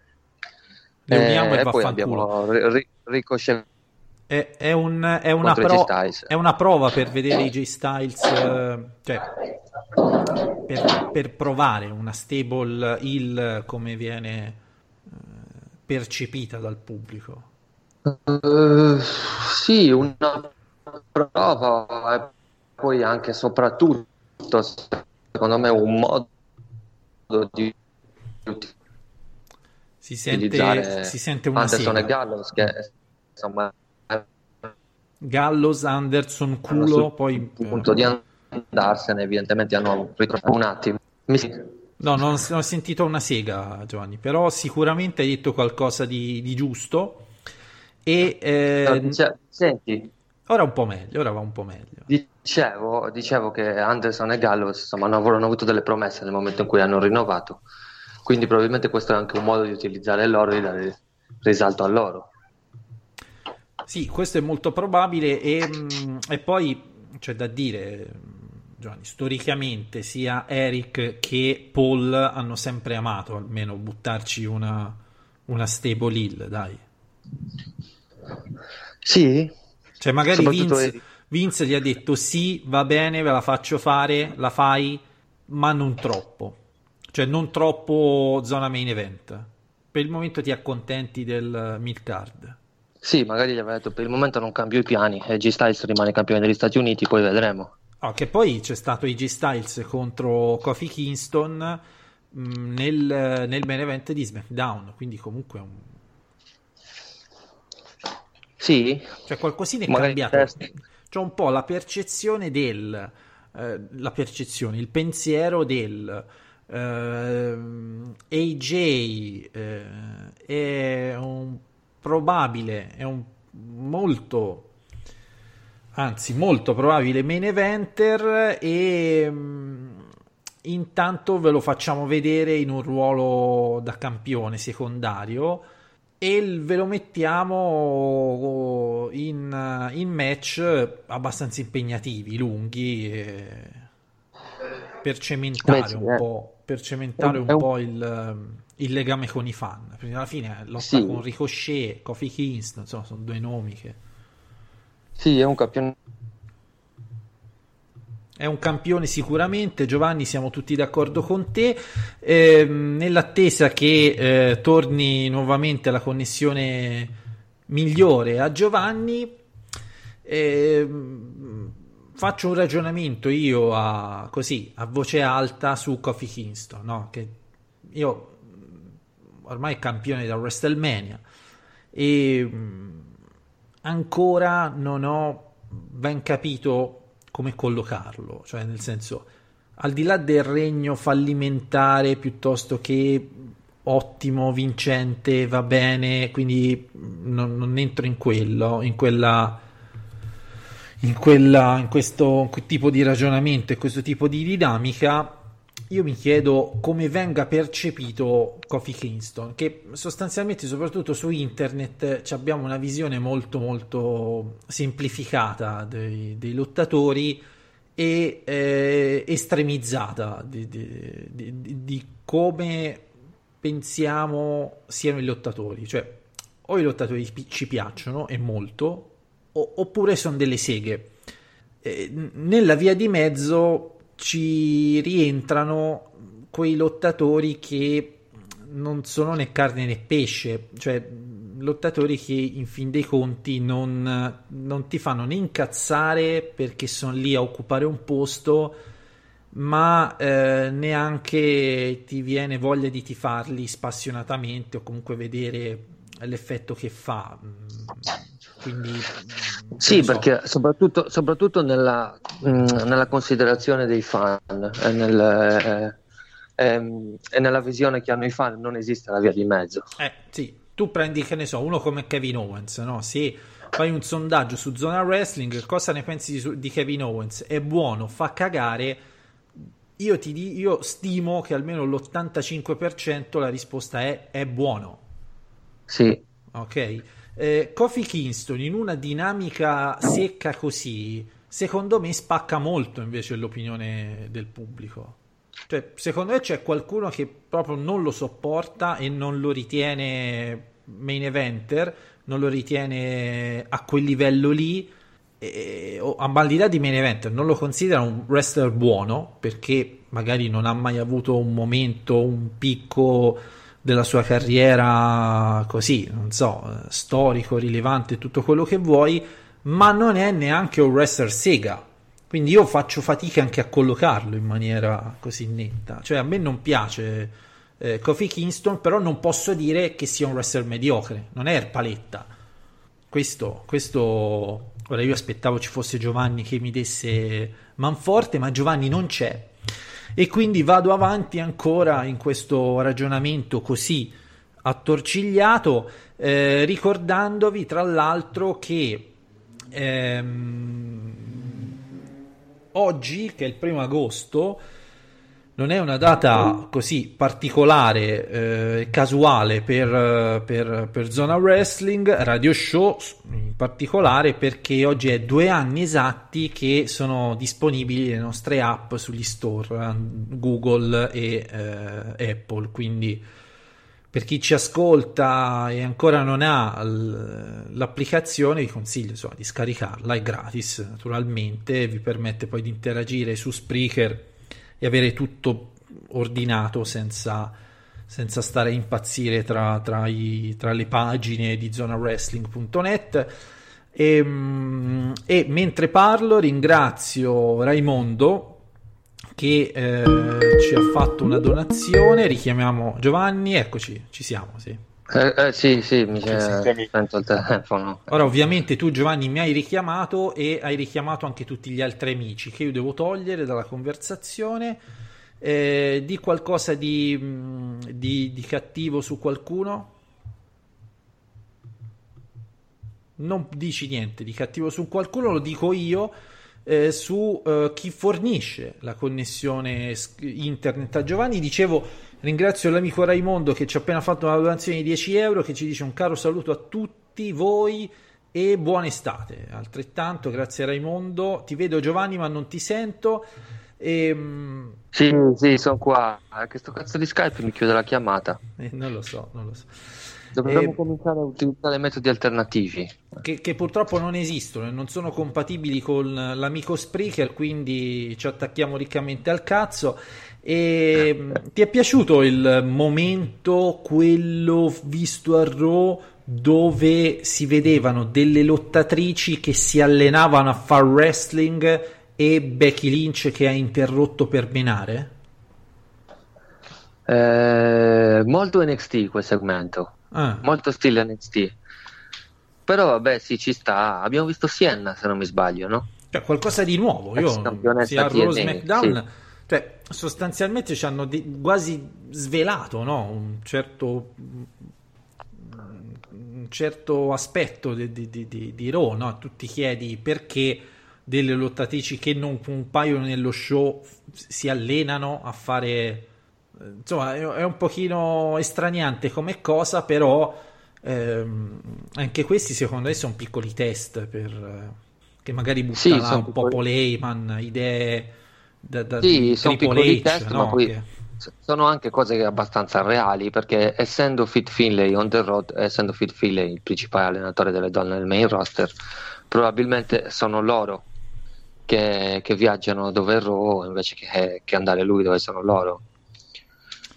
Le uniamo e e poi abbiamo Ri- Ri- Ricochet È, è un- è una pro- è una prova per vedere AJ Styles, eh, cioè per, per provare una stable heel come viene eh, percepita dal pubblico. Eh, sì, una prova e poi anche soprattutto, secondo me, un modo di Si sente, si sente una Anderson e sega. Gallows che insomma Gallows, Anderson, culo, poi... punto di andarsene, evidentemente hanno ritrovato un attimo. Mi- No, non, non ho sentito una sega, Giovanni, però sicuramente hai detto qualcosa di, di giusto. E eh, no, dice- senti, ora un po' meglio, ora va un po' meglio. dicevo, dicevo che Anderson e Gallows insomma, hanno avuto delle promesse nel momento in cui hanno rinnovato, quindi probabilmente questo è anche un modo di utilizzare loro e di dare risalto a loro. Sì, questo è molto probabile e, mm, e poi c'è da dire, Giovanni, storicamente sia Eric che Paul hanno sempre amato almeno buttarci una, una stable hill, dai. Sì, Cioè magari Vince. Vince gli ha detto sì, va bene, ve la faccio fare, la fai, ma non troppo. Cioè non troppo zona main event. Per il momento ti accontenti del mid card. sì, magari gli aveva detto per il momento non cambio i piani e G Styles rimane campione degli Stati Uniti, poi vedremo. Oh, che poi c'è stato AJ Styles contro Kofi Kingston mh, nel, nel main event di SmackDown, quindi comunque un... Sì, cioè qualcosina è Magari cambiato. test. C'è un po' la percezione del... eh, la percezione, il pensiero del... ehm, AJ eh, è un probabile, è un molto anzi molto probabile main eventer e mh, intanto ve lo facciamo vedere in un ruolo da campione secondario e ve lo mettiamo in, in match abbastanza impegnativi, lunghi eh, per cementare Beh, sì, un eh. po', per cementare un- un po' il, il legame con i fan. Perché alla fine lotta Sì. con Ricochet, Kofi Kingston, insomma, sono due nomi che sì, è un campione. È un campione sicuramente, Giovanni, siamo tutti d'accordo con te. Ehm, nell'attesa che eh, torni nuovamente la connessione migliore a Giovanni, ehm, faccio un ragionamento io a, così, a voce alta su Kofi Kingston, no? che io ormai è campione da WrestleMania e mh, ancora non ho ben capito come collocarlo, cioè nel senso, al di là del regno fallimentare piuttosto che ottimo, vincente, va bene, quindi non, non entro in quello, in quella in, quella, in questo tipo di ragionamento e questo tipo di dinamica, io mi chiedo come venga percepito Kofi Kingston, che sostanzialmente, soprattutto su internet, abbiamo una visione molto molto semplificata dei, dei lottatori e eh, estremizzata di, di- di- di come pensiamo siano i lottatori. Cioè, o i lottatori ci piacciono e molto, o- oppure sono delle seghe. Eh, nella via di mezzo ci rientrano quei lottatori che non sono né carne né pesce, cioè lottatori che in fin dei conti non, non ti fanno né incazzare perché sono lì a occupare un posto, ma eh, neanche ti viene voglia di tifarli spassionatamente o comunque vedere l'effetto che fa. Mm, Quindi, mm, Sì, so. perché soprattutto, soprattutto nella, mh, nella considerazione dei fan e, nel, eh, ehm, e nella visione che hanno i fan non esiste la via di mezzo. Eh, sì, tu prendi, che ne so, uno come Kevin Owens, no? Se fai un sondaggio su Zona Wrestling, cosa ne pensi di, di Kevin Owens? È buono, fa cagare? Io ti di- io stimo che almeno l'85% la risposta è è buono. Sì, Ok, eh, Kofi Kingston in una dinamica secca così, secondo me spacca molto invece l'opinione del pubblico. Cioè, secondo me c'è qualcuno che proprio non lo sopporta e non lo ritiene main eventer, non lo ritiene a quel livello lì. E, o, al di là di main eventer, non lo considera un wrestler buono perché magari non ha mai avuto un momento, un picco della sua carriera così, non so, storico, rilevante, tutto quello che vuoi, ma non è neanche un wrestler sega. Quindi io faccio fatica anche a collocarlo in maniera così netta. Cioè a me non piace eh, Kofi Kingston, però non posso dire che sia un wrestler mediocre, non è Erpaletta. Questo, questo, ora io aspettavo ci fosse Giovanni che mi desse manforte, ma Giovanni non c'è. E quindi vado avanti ancora in questo ragionamento così attorcigliato, eh, ricordandovi tra l'altro che ehm, oggi, che è il primo agosto, non è una data così particolare, eh, casuale per, per- per Zona Wrestling, Radio Show in particolare, perché oggi è due anni esatti che sono disponibili le nostre app sugli store eh, Google e eh, Apple. Quindi per chi ci ascolta e ancora non ha l'applicazione, vi consiglio insomma, di scaricarla, è gratis naturalmente, vi permette poi di interagire su Spreaker e avere tutto ordinato senza, senza stare a impazzire tra, tra i- tra le pagine di zonawrestling.net E, mm, e mentre parlo ringrazio Raimondo che eh, ci ha fatto una donazione. Richiamiamo Giovanni, eccoci, ci siamo, sì. Eh, eh, sì, sì, mi sento il telefono. Ora, ovviamente, tu, Giovanni, mi hai richiamato e hai richiamato anche tutti gli altri amici che io devo togliere dalla conversazione. Eh, di qualcosa di, mm, di, di cattivo su qualcuno? Non dici niente di cattivo su qualcuno, lo dico io eh, su eh, chi fornisce la connessione internet a Giovanni. Dicevo, ringrazio l'amico Raimondo che ci ha appena fatto una donazione di 10 euro che ci dice un caro saluto a tutti voi e buona estate. Altrettanto, grazie Raimondo. Ti vedo Giovanni ma non ti sento. E, ehm, sì, sì, sono qua. Questo cazzo di Skype mi chiude la chiamata. Eh, non lo so, non lo so. Dovremmo e... cominciare a utilizzare metodi alternativi. Che, che, purtroppo non esistono e non sono compatibili con l'amico Spreaker, quindi ci attacchiamo riccamente al cazzo. E mm, ti è piaciuto il momento, quello visto a Raw, dove si vedevano delle lottatrici che si allenavano a far wrestling e Becky Lynch che ha interrotto per menare? Eh, molto NXT quel segmento. Ah. Molto stile NXT. Però vabbè, sì, ci sta. Abbiamo visto Sienna, se non mi sbaglio, no? Cioè, qualcosa di nuovo. Io sia Raw SmackDown, sì. Sostanzialmente ci hanno di- quasi svelato, no? Un certo un certo aspetto di, di, di, di Raw, no? Tu ti chiedi perché delle lottatrici che non compaiono nello show si allenano a fare insomma è un pochino estraniante come cosa però ehm, anche questi secondo me sono piccoli test per, che magari buttano sì, un piccoli... po' Paul Heyman idee da, da sì, sono piccoli test no? ma poi che... sono anche cose abbastanza reali perché essendo Fit Finlay on the road essendo Fit Finlay il principale allenatore delle donne nel main roster probabilmente sono loro che, che viaggiano dove è Raw invece che, che andare lui dove sono loro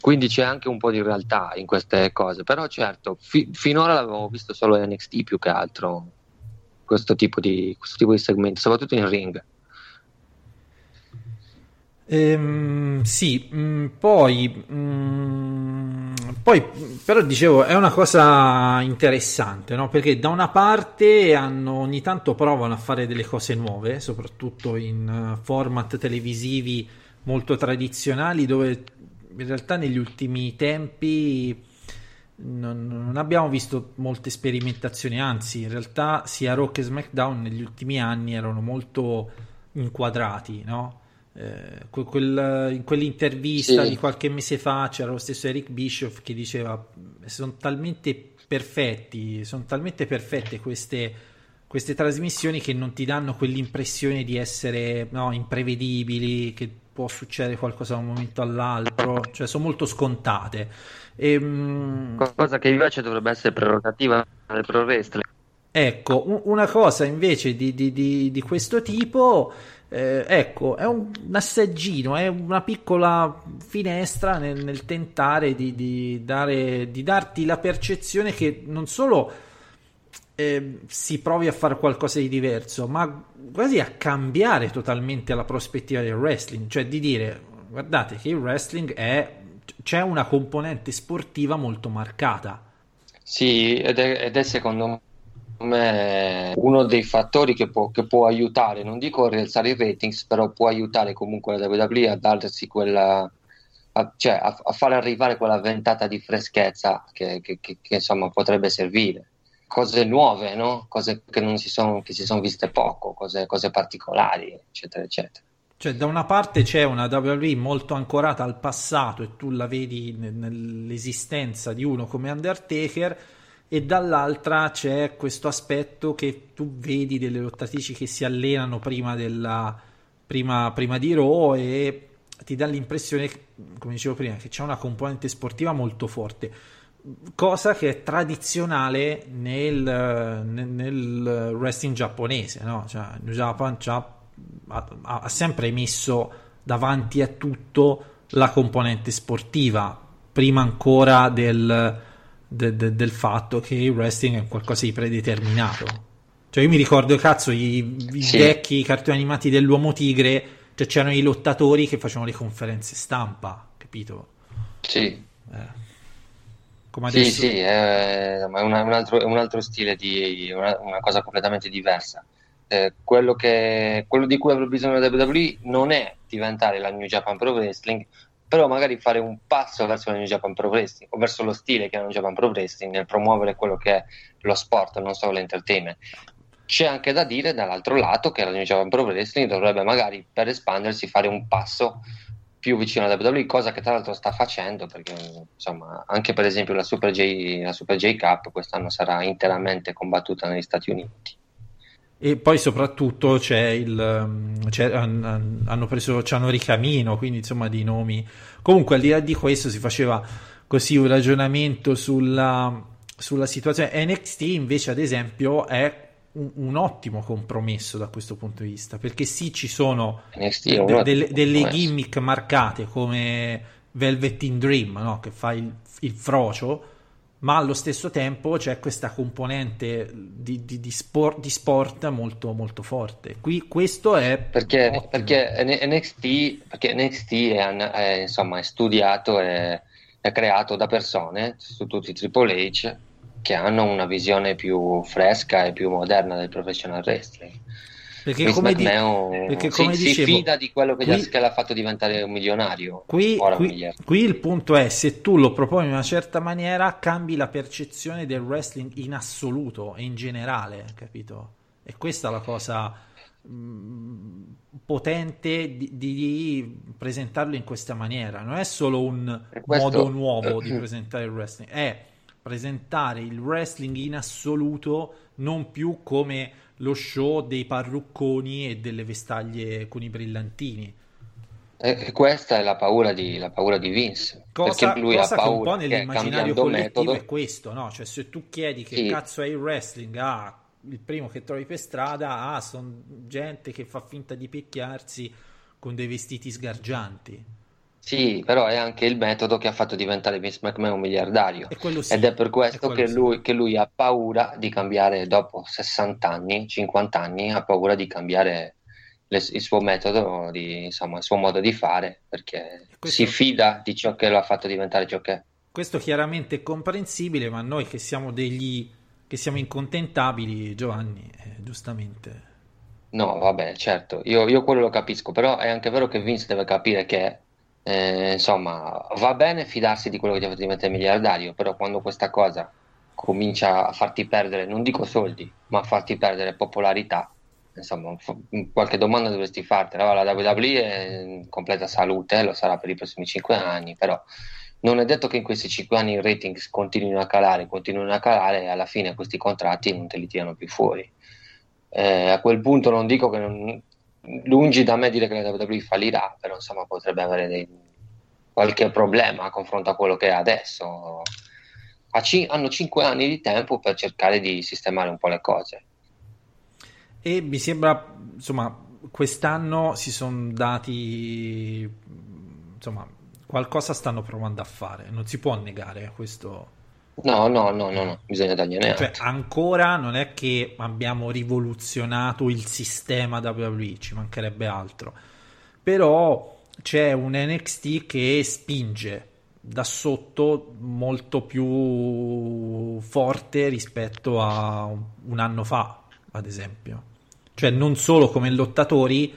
quindi c'è anche un po' di realtà in queste cose, però certo, fi- finora l'avevo visto solo NXT più che altro, questo tipo di, questo tipo di segmenti, soprattutto in ring. Ehm, sì, mh, mm, poi, mh, mm, poi però dicevo è una cosa interessante no? perché da una parte hanno, ogni tanto provano a fare delle cose nuove, soprattutto in uh, format televisivi molto tradizionali dove in realtà negli ultimi tempi non, non, abbiamo visto molte sperimentazioni, anzi in realtà sia Rock che SmackDown negli ultimi anni erano molto inquadrati, no? Eh, quel, in quell'intervista sì. di qualche mese fa c'era lo stesso Eric Bischoff che diceva sono talmente perfetti, sono talmente perfette queste, queste trasmissioni che non ti danno quell'impressione di essere no, imprevedibili, che può succedere qualcosa da un momento all'altro, cioè sono molto scontate. E, ehm, Cosa che invece dovrebbe essere prerogativa del pro wrestling. Ecco, un, una cosa invece di, di, di, di questo tipo, eh, ecco, è un, un, assaggino, è una piccola finestra nel, nel tentare di, dare, di darti la percezione che non solo eh, si provi a fare qualcosa di diverso, ma quasi a cambiare totalmente la prospettiva del wrestling, cioè di dire guardate che il wrestling è c'è una componente sportiva molto marcata. Sì, ed è, ed è secondo me uno dei fattori che può, che può, aiutare, non dico a rialzare i ratings, però può aiutare comunque la WWE a darsi quella, a, cioè a, a far arrivare quella ventata di freschezza che, che, che, che insomma potrebbe servire cose nuove, no? cose che, non si sono, che si sono viste poco, cose, cose particolari, eccetera, eccetera. Cioè, da una parte c'è una WWE molto ancorata al passato e tu la vedi nell'esistenza di uno come Undertaker, e dall'altra c'è questo aspetto che tu vedi delle lottatrici che si allenano prima, della, prima, prima di Raw e ti dà l'impressione, come dicevo prima, che c'è una componente sportiva molto forte cosa che è tradizionale nel, nel, nel wrestling giapponese, no? Cioè, New Japan ha, ha, ha, sempre messo davanti a tutto la componente sportiva, prima ancora del, de, de, del fatto che il wrestling è qualcosa di predeterminato. Cioè io mi ricordo, cazzo, i, i Sì. vecchi cartoni animati dell'Uomo Tigre, cioè c'erano i lottatori che facevano le conferenze stampa, capito? Sì, Come sì, adesso... sì, è, ma è una- un, altro, è un altro stile di una, una cosa completamente diversa. Eh, quello, che, quello di cui avrà bisogno la WWE non è diventare la New Japan Pro Wrestling, però magari fare un passo verso la New Japan Pro Wrestling o verso lo stile che è la New Japan Pro Wrestling nel promuovere quello che è lo sport, non solo l'entertainment. C'è anche da dire dall'altro lato che la New Japan Pro Wrestling dovrebbe magari per espandersi fare un passo più vicino alla WWE, cosa che tra l'altro sta facendo perché insomma anche per esempio la Super J, la Super J Cup quest'anno sarà interamente combattuta negli Stati Uniti. E poi soprattutto c'è il um, c'è- han- han- hanno preso c'hanno Ricamino, quindi insomma di nomi. Comunque al di là di questo si faceva così un ragionamento sulla, sulla situazione. NXT invece ad esempio è un, un ottimo compromesso da questo punto di vista, perché sì ci sono de- de- delle, gimmick marcate come Velvet in Dream, no? che fa il, il frocio, ma allo stesso tempo c'è questa componente di, di- di sport, di sport molto, molto forte. Qui questo è Perché, perché NXT, perché NXT è, è, insomma, è studiato e è creato da persone, su tutti i Triple H, che hanno una visione più fresca e più moderna del professional wrestling. Perché Vince come, di- McMahon perché si, come si dicevo, fida di quello che, qui- gli ha- che l'ha fatto diventare un milionario. Qui, qui- qui il punto è se tu lo proponi in una certa maniera cambi la percezione del wrestling in assoluto e in generale, capito? E questa è la cosa mh, potente di, di presentarlo in questa maniera. Non è solo un questo- modo nuovo di presentare il wrestling, è presentare il wrestling in assoluto non più come lo show dei parrucconi e delle vestaglie con i brillantini. E questa è la paura di, la paura di Vince, Cosa, perché lui cosa ha che un paura po' nell'immaginario collettivo metodo è questo, no? Cioè, se tu chiedi che Sì. cazzo è il wrestling, ah, il primo che trovi per strada, ah, sono gente che fa finta di picchiarsi con dei vestiti sgargianti. Sì, però è anche il metodo che ha fatto diventare Vince McMahon un miliardario. E sì, Ed è per questo quello che sì. lui, che lui ha paura di cambiare dopo 60 anni, 50 anni, ha paura di cambiare le- il suo metodo, di, insomma, il suo modo di fare, perché questo- si fida di ciò che lo ha fatto diventare ciò che è. Questo chiaramente è comprensibile, ma noi che siamo degli che siamo incontentabili, Giovanni, eh, giustamente. No, vabbè, certo, io, io quello lo capisco, però è anche vero che Vince deve capire che, eh, insomma, va bene fidarsi di quello che ti ha fatto diventare miliardario, però quando questa cosa comincia a farti perdere, non dico soldi, ma a farti perdere popolarità, insomma, qualche domanda dovresti fartela. La WWE è in completa salute, lo sarà per i prossimi cinque anni, però non è detto che in questi cinque anni i ratings continuino a calare, continuino a calare e alla fine questi contratti non te li tirano più fuori. Eh, a quel punto non dico che non, lungi da me dire che la WWE fallirà, però insomma potrebbe avere dei- qualche problema a confronto a quello che è adesso. Ha cin- hanno cinque anni di tempo per cercare di sistemare un po' le cose. E mi sembra, insomma, quest'anno si sono dati, insomma, qualcosa stanno provando a fare, non si può negare questo. No, no, no, no, no, bisogna dargliene Cioè, ancora non è che abbiamo rivoluzionato il sistema WWE, ci mancherebbe altro. Però c'è un NXT che spinge da sotto molto più forte rispetto a un un anno fa, ad esempio. Cioè, non solo come lottatori,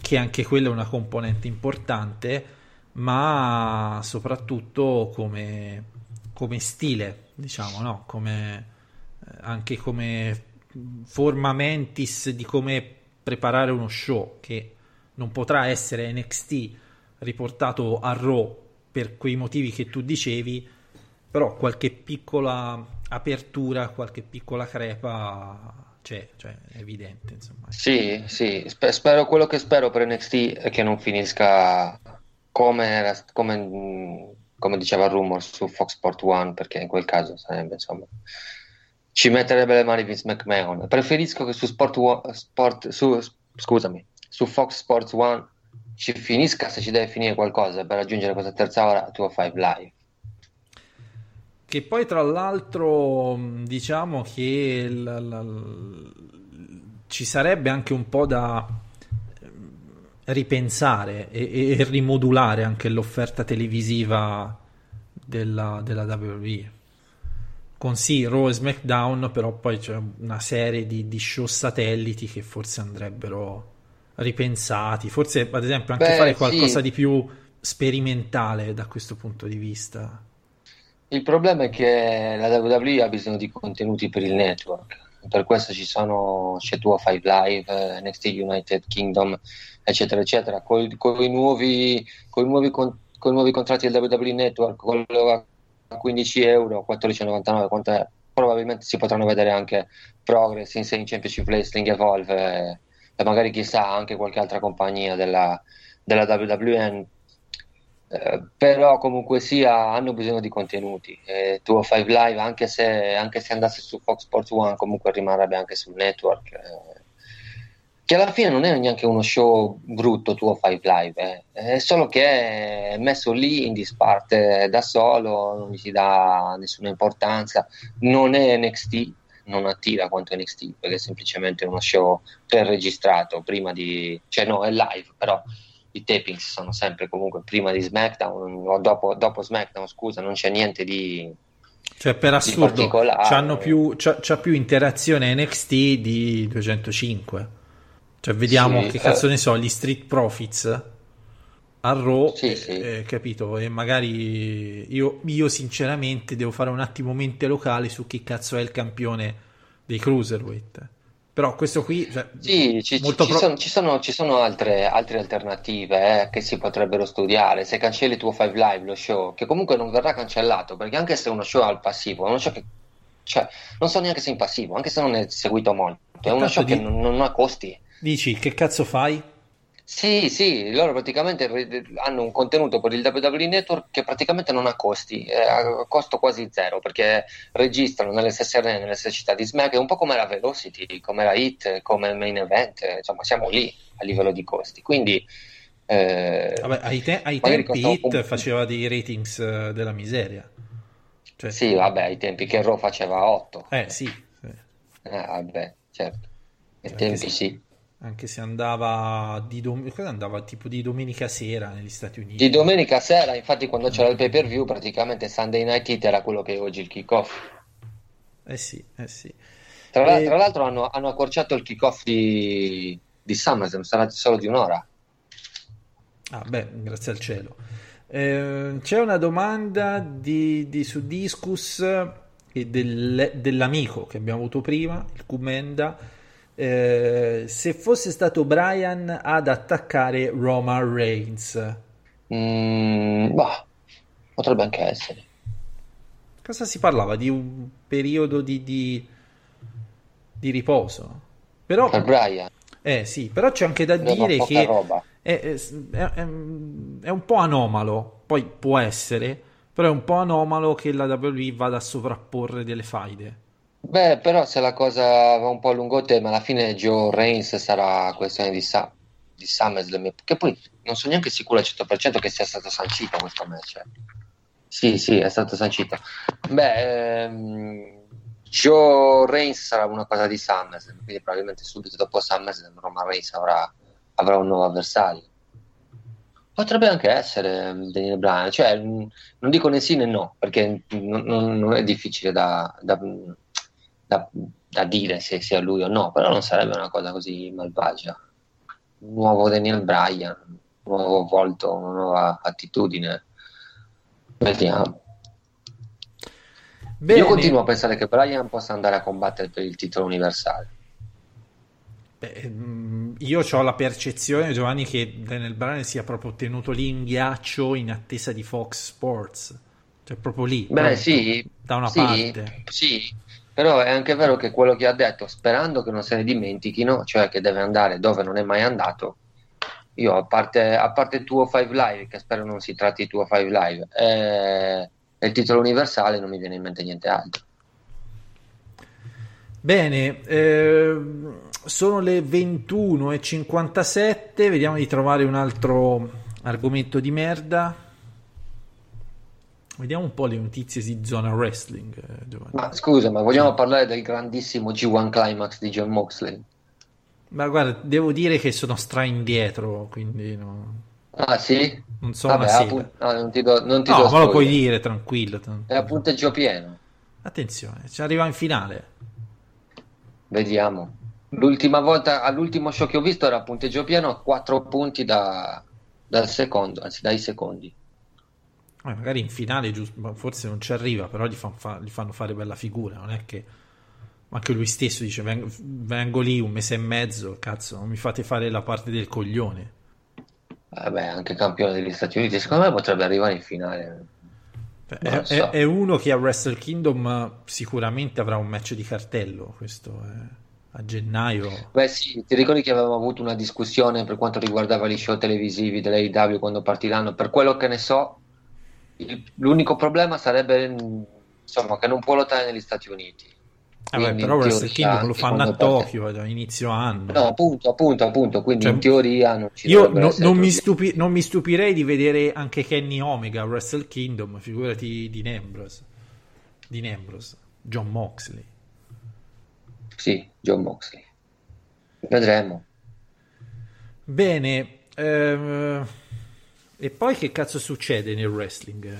che anche quella è una componente importante, ma soprattutto come, come stile, diciamo, no? Come, eh, anche come forma mentis di come preparare uno show che non potrà essere NXT riportato a Raw per quei motivi che tu dicevi, però qualche piccola apertura, qualche piccola crepa c'è, cioè è evidente, insomma. Sì, sì, spe- spero, quello che spero per NXT è che non finisca come, era- come, mh, come diceva il rumor su Fox Sport One, perché in quel caso sarebbe, insomma, ci metterebbe le mani Vince McMahon. Preferisco che su Sport, Sport- su, scusami, su Fox Sports One ci finisca se ci deve finire qualcosa per raggiungere questa terza ora 205 Live. Che poi tra l'altro diciamo che il, il- ci sarebbe anche un po' da ripensare e, e rimodulare anche l'offerta televisiva della, della WWE con sì Raw e SmackDown però poi c'è una serie di, di show satelliti che forse andrebbero ripensati. Forse ad esempio anche Beh, fare qualcosa sì. di più sperimentale da questo punto di vista. Il problema è che la WWE ha bisogno di contenuti per il network, per questo ci sono c'è 205 Live, eh, NXT United Kingdom, eccetera, eccetera. Con i nuovi, nuovi, con- nuovi contratti del WWE Network, quello a 15 euro, 14,99, quanto probabilmente si potranno vedere anche Progress, Insane Championship Wrestling, Evolve eh, e magari chissà anche qualche altra compagnia della, della WWN. Eh, però comunque sia hanno bisogno di contenuti e 205 Live anche se, anche se andasse su Fox Sports One comunque rimarrebbe anche sul network eh, che alla fine non è neanche uno show brutto 205 Live eh. è solo che è messo lì in disparte da solo non gli si dà nessuna importanza. Non è NXT non attira quanto NXT perché è semplicemente uno show preregistrato prima di cioè no è live però i tapings sono sempre comunque prima di SmackDown o dopo, dopo SmackDown, scusa, non c'è niente di, cioè per assurdo c'hanno più, c'ha, c'ha più interazione NXT di 205 cioè vediamo Sì, che cazzo eh. ne so gli Street Profits a Raw Sì, eh, sì. eh, capito e magari io, io sinceramente devo fare un attimo mente locale su chi cazzo è il campione dei Cruiserweight però questo qui cioè, Sì, ci, ci pro- sono, ci sono- ci sono altre, altre alternative eh, che si potrebbero studiare. Se cancelli tuo 5 Live, lo show, che comunque non verrà cancellato, perché anche se uno show è al passivo, è uno show che, cioè, non so neanche se è in passivo, anche se non è seguito molto, è uno show che di- non, non ha costi. Dici che cazzo fai? Sì, sì, loro praticamente hanno un contenuto per il WWE Network che praticamente non ha costi, è a costo quasi zero, perché registrano nelle stesse arene, nelle stesse città di Smack, un po' come la Velocity, come la Hit, come il Main Event, insomma siamo lì a livello di costi. Quindi, eh, Vabbè, ai, te- ai tempi costa un- Hit faceva dei ratings eh, della miseria cioè, sì, vabbè, ai tempi che Raw faceva 8, eh sì sì. eh, vabbè, certo, ai Anche tempi se- sì. Anche se andava di, dom- andava tipo di domenica sera negli Stati Uniti. Di domenica sera, infatti quando c'era il pay per view, praticamente Sunday Night Heat era quello che è oggi il kickoff. Eh sì, eh sì. Tra, E- tra l'altro hanno, hanno accorciato il kickoff di, di SummerSlam, sarà solo di un'ora. Ah, beh, grazie al cielo. Eh, c'è una domanda di, di- su Discus e del- dell'amico che abbiamo avuto prima, il Kumenda. Eh, se fosse stato Brian ad attaccare Roman Reigns, Mm, bah, potrebbe anche essere. cosa si parlava? Di un periodo di, di- di riposo? Però, Per Brian, eh sì, però c'è anche da dire che è, è- è- è un po' anomalo, poi può essere, però è un po' anomalo che la WWE vada a sovrapporre delle faide. Beh, però se la cosa va un po' a lungo termine, alla fine Joe Reigns sarà questione di, Sa- di SummerSlam, che poi non sono neanche sicuro al 100% che sia stato sancito questo match. eh. Sì, sì, è stato sancito. Beh, ehm, Joe Reigns sarà una cosa di SummerSlam, quindi probabilmente subito dopo SummerSlam Roman Reigns avrà, avrà un nuovo avversario. Potrebbe anche essere ehm, Daniel Bryan, cioè mh, non dico né sì né no, perché non, non- non è difficile da, da- da- da dire se sia lui o no, però non sarebbe una cosa così malvagia. Un nuovo Daniel Bryan, un nuovo volto, una nuova attitudine. Vediamo. Bene, Io continuo a pensare che Bryan possa andare a combattere per il titolo universale. beh, mm, io ho la percezione, Giovanni, che Daniel Bryan sia proprio tenuto lì in ghiaccio in attesa di Fox Sports, cioè proprio lì, Beh, pronto, sì, da una sì, parte. sì, però è anche vero che quello che ha detto, sperando che non se ne dimentichino, cioè che deve andare dove non è mai andato, io a parte, a parte tuo 5 Live, che spero non si tratti tuo 5 Live, e, e il titolo universale non mi viene in mente niente altro. Bene, ehm, sono le 21.57, vediamo di trovare un altro argomento di merda. Vediamo un po' le notizie di zona wrestling, eh, Giovanni. Ma scusa, ma vogliamo parlare del grandissimo G1 Climax di John Moxley? Ma guarda, devo dire che sono stra indietro, quindi no- Ah sì? non so Vabbè, una a sega. pun- no, non ti do, non ti No, do ma lo puoi dire tranquillo. È a punteggio pieno. Attenzione, ci arriva in finale. Vediamo. L'ultima volta, all'ultimo show che ho visto era a punteggio pieno a 4 punti da- dal secondo, anzi dai secondi. Eh, magari in finale giusto, forse non ci arriva, però gli, fan fa- gli fanno fare bella figura. Non è che anche lui stesso dice: vengo, vengo lì un mese e mezzo, cazzo, non mi fate fare la parte del coglione. Vabbè, anche campione degli Stati Uniti, secondo me potrebbe arrivare in finale. È, so. è- è uno che a Wrestle Kingdom eh, sicuramente avrà un match di cartello. Questo è a gennaio. Beh sì, ti ricordi che avevamo avuto una discussione per quanto riguardava gli show televisivi dell'AEW quando partiranno? Per quello che ne so, il- l'unico problema sarebbe insomma, che non può lottare negli Stati Uniti. Eh, beh, però Wrestle Kingdom lo fanno a parte- Tokyo a inizio anno. No, appunto, appunto, appunto, quindi Cioè, in teoria non ci Io no- non, mi stupi- non mi stupirei di vedere anche Kenny Omega a Wrestle Kingdom, figurati di Ambrose. Di Ambrose, John Moxley. Sì, John Moxley. Vedremo. Bene, ehm, e poi che cazzo succede nel wrestling?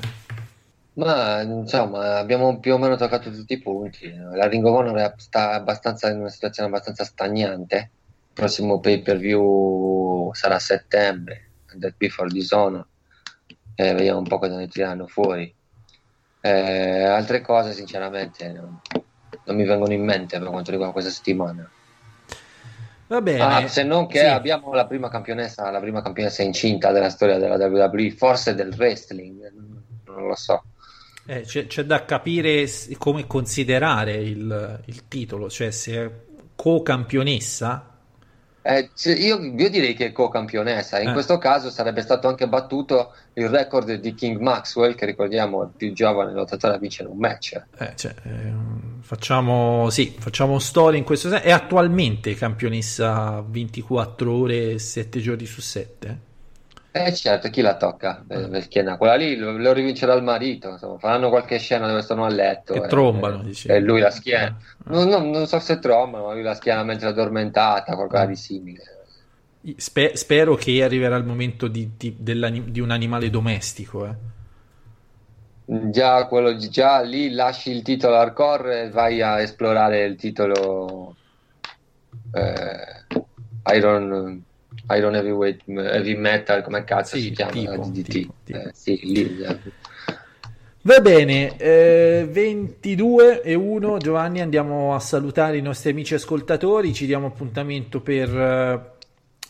Ma insomma, abbiamo più o meno toccato tutti i punti. La Ring of Honor sta abbastanza in una situazione abbastanza stagnante. Il prossimo pay per view sarà a settembre, Death Before Dishonor. Eh, vediamo un po' cosa ne tirano fuori. Eh, altre cose, sinceramente, non, non mi vengono in mente per quanto riguarda questa settimana. Va bene. Ah, se non che Sì. abbiamo la prima campionessa, la prima campionessa incinta della storia della WWE, forse del wrestling, non lo so. Eh, c'è, c'è da capire come considerare il, il titolo, cioè se è co-campionessa. Eh, io, io direi che è co-campionessa, in Eh. questo caso sarebbe stato anche battuto il record di King Maxwell, che ricordiamo è il più giovane lottatore a vincere un match. Eh, cioè, ehm, facciamo, sì, facciamo storia in questo senso. È attualmente campionessa 24 ore e 7 giorni su 7. Eh certo, chi la tocca? Eh. Eh, Perché no, quella lì lo, lo rivincerà il marito, insomma, faranno qualche scena dove sono a letto. Che e- trombano, e- dici. E lui la schiena. Eh. Non, non- non so se trombano, ma lui la schiena mentre è addormentata, qualcosa di simile. Spe- spero che arriverà il momento di, di- di un animale domestico. eh. Già, quello, già lì lasci il titolo hardcore e vai a esplorare il titolo eh, Iron, Iron Heavyweight Heavy Metal, come cazzo Sì, si chiama? tipo, DDT. tipo, tipo. Eh, sì, lì, eh. Va bene, eh, 22 e 1 Giovanni, andiamo a salutare i nostri amici ascoltatori, ci diamo appuntamento per, eh,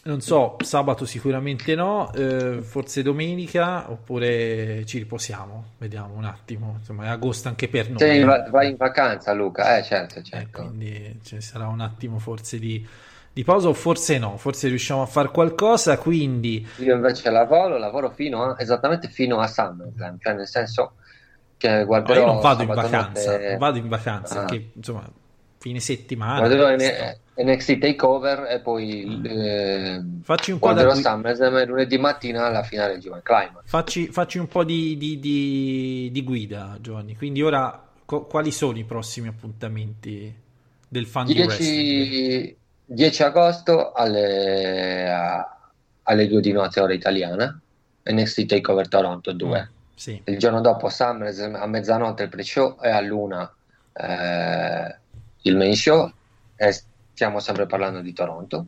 non so, sabato sicuramente no, eh, forse domenica, oppure ci riposiamo, vediamo un attimo, insomma è agosto anche per noi. Sei eh. va- vai in vacanza, Luca? Eh, certo, Eh, certo. quindi ci sarà un attimo forse di, di pausa o forse no, forse riusciamo a fare qualcosa, quindi Io invece lavoro, lavoro fino a, esattamente fino a SummerSlam, cioè nel senso che no, guarderò io non vado in vacanza, notte- vado in vacanza, Ah. che insomma fine settimana. guarderò sto- N- NXT Takeover e poi eh, Facci un po' da gui- SummerSlam lunedì mattina alla finale G1 Climax. Facci, facci un po' di, di- di- di guida, Giovanni. Quindi ora co- quali sono i prossimi appuntamenti del fan di wrestling? 10, 10 agosto alle, a- alle 2 di notte ora italiana NXT Takeover Toronto 2 Mm, sì. il giorno dopo SummerSlam a mezzanotte il pre-show e a luna eh, il main show e stiamo sempre parlando di Toronto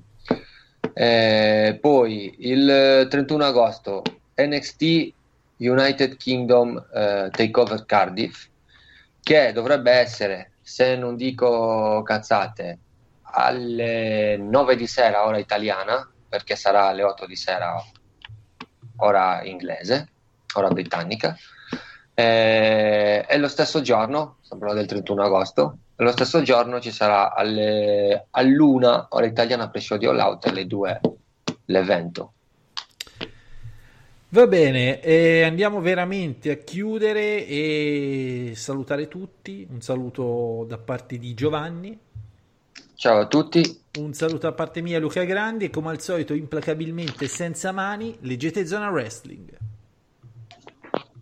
Eh, poi il 31 agosto NXT United Kingdom eh, Takeover Cardiff che dovrebbe essere se non dico cazzate alle 9 di sera ora italiana perché sarà alle 8 di sera ora inglese ora britannica. Eh, e lo stesso giorno sempre del 31 agosto lo stesso giorno ci sarà alle, all'una ora italiana pre-show di All Out e alle 2 l'evento. Va bene, e andiamo veramente a chiudere e salutare tutti. Un saluto da parte di Giovanni, ciao a tutti un saluto da parte mia Luca Grandi e come al solito implacabilmente senza mani, leggete Zona Wrestling.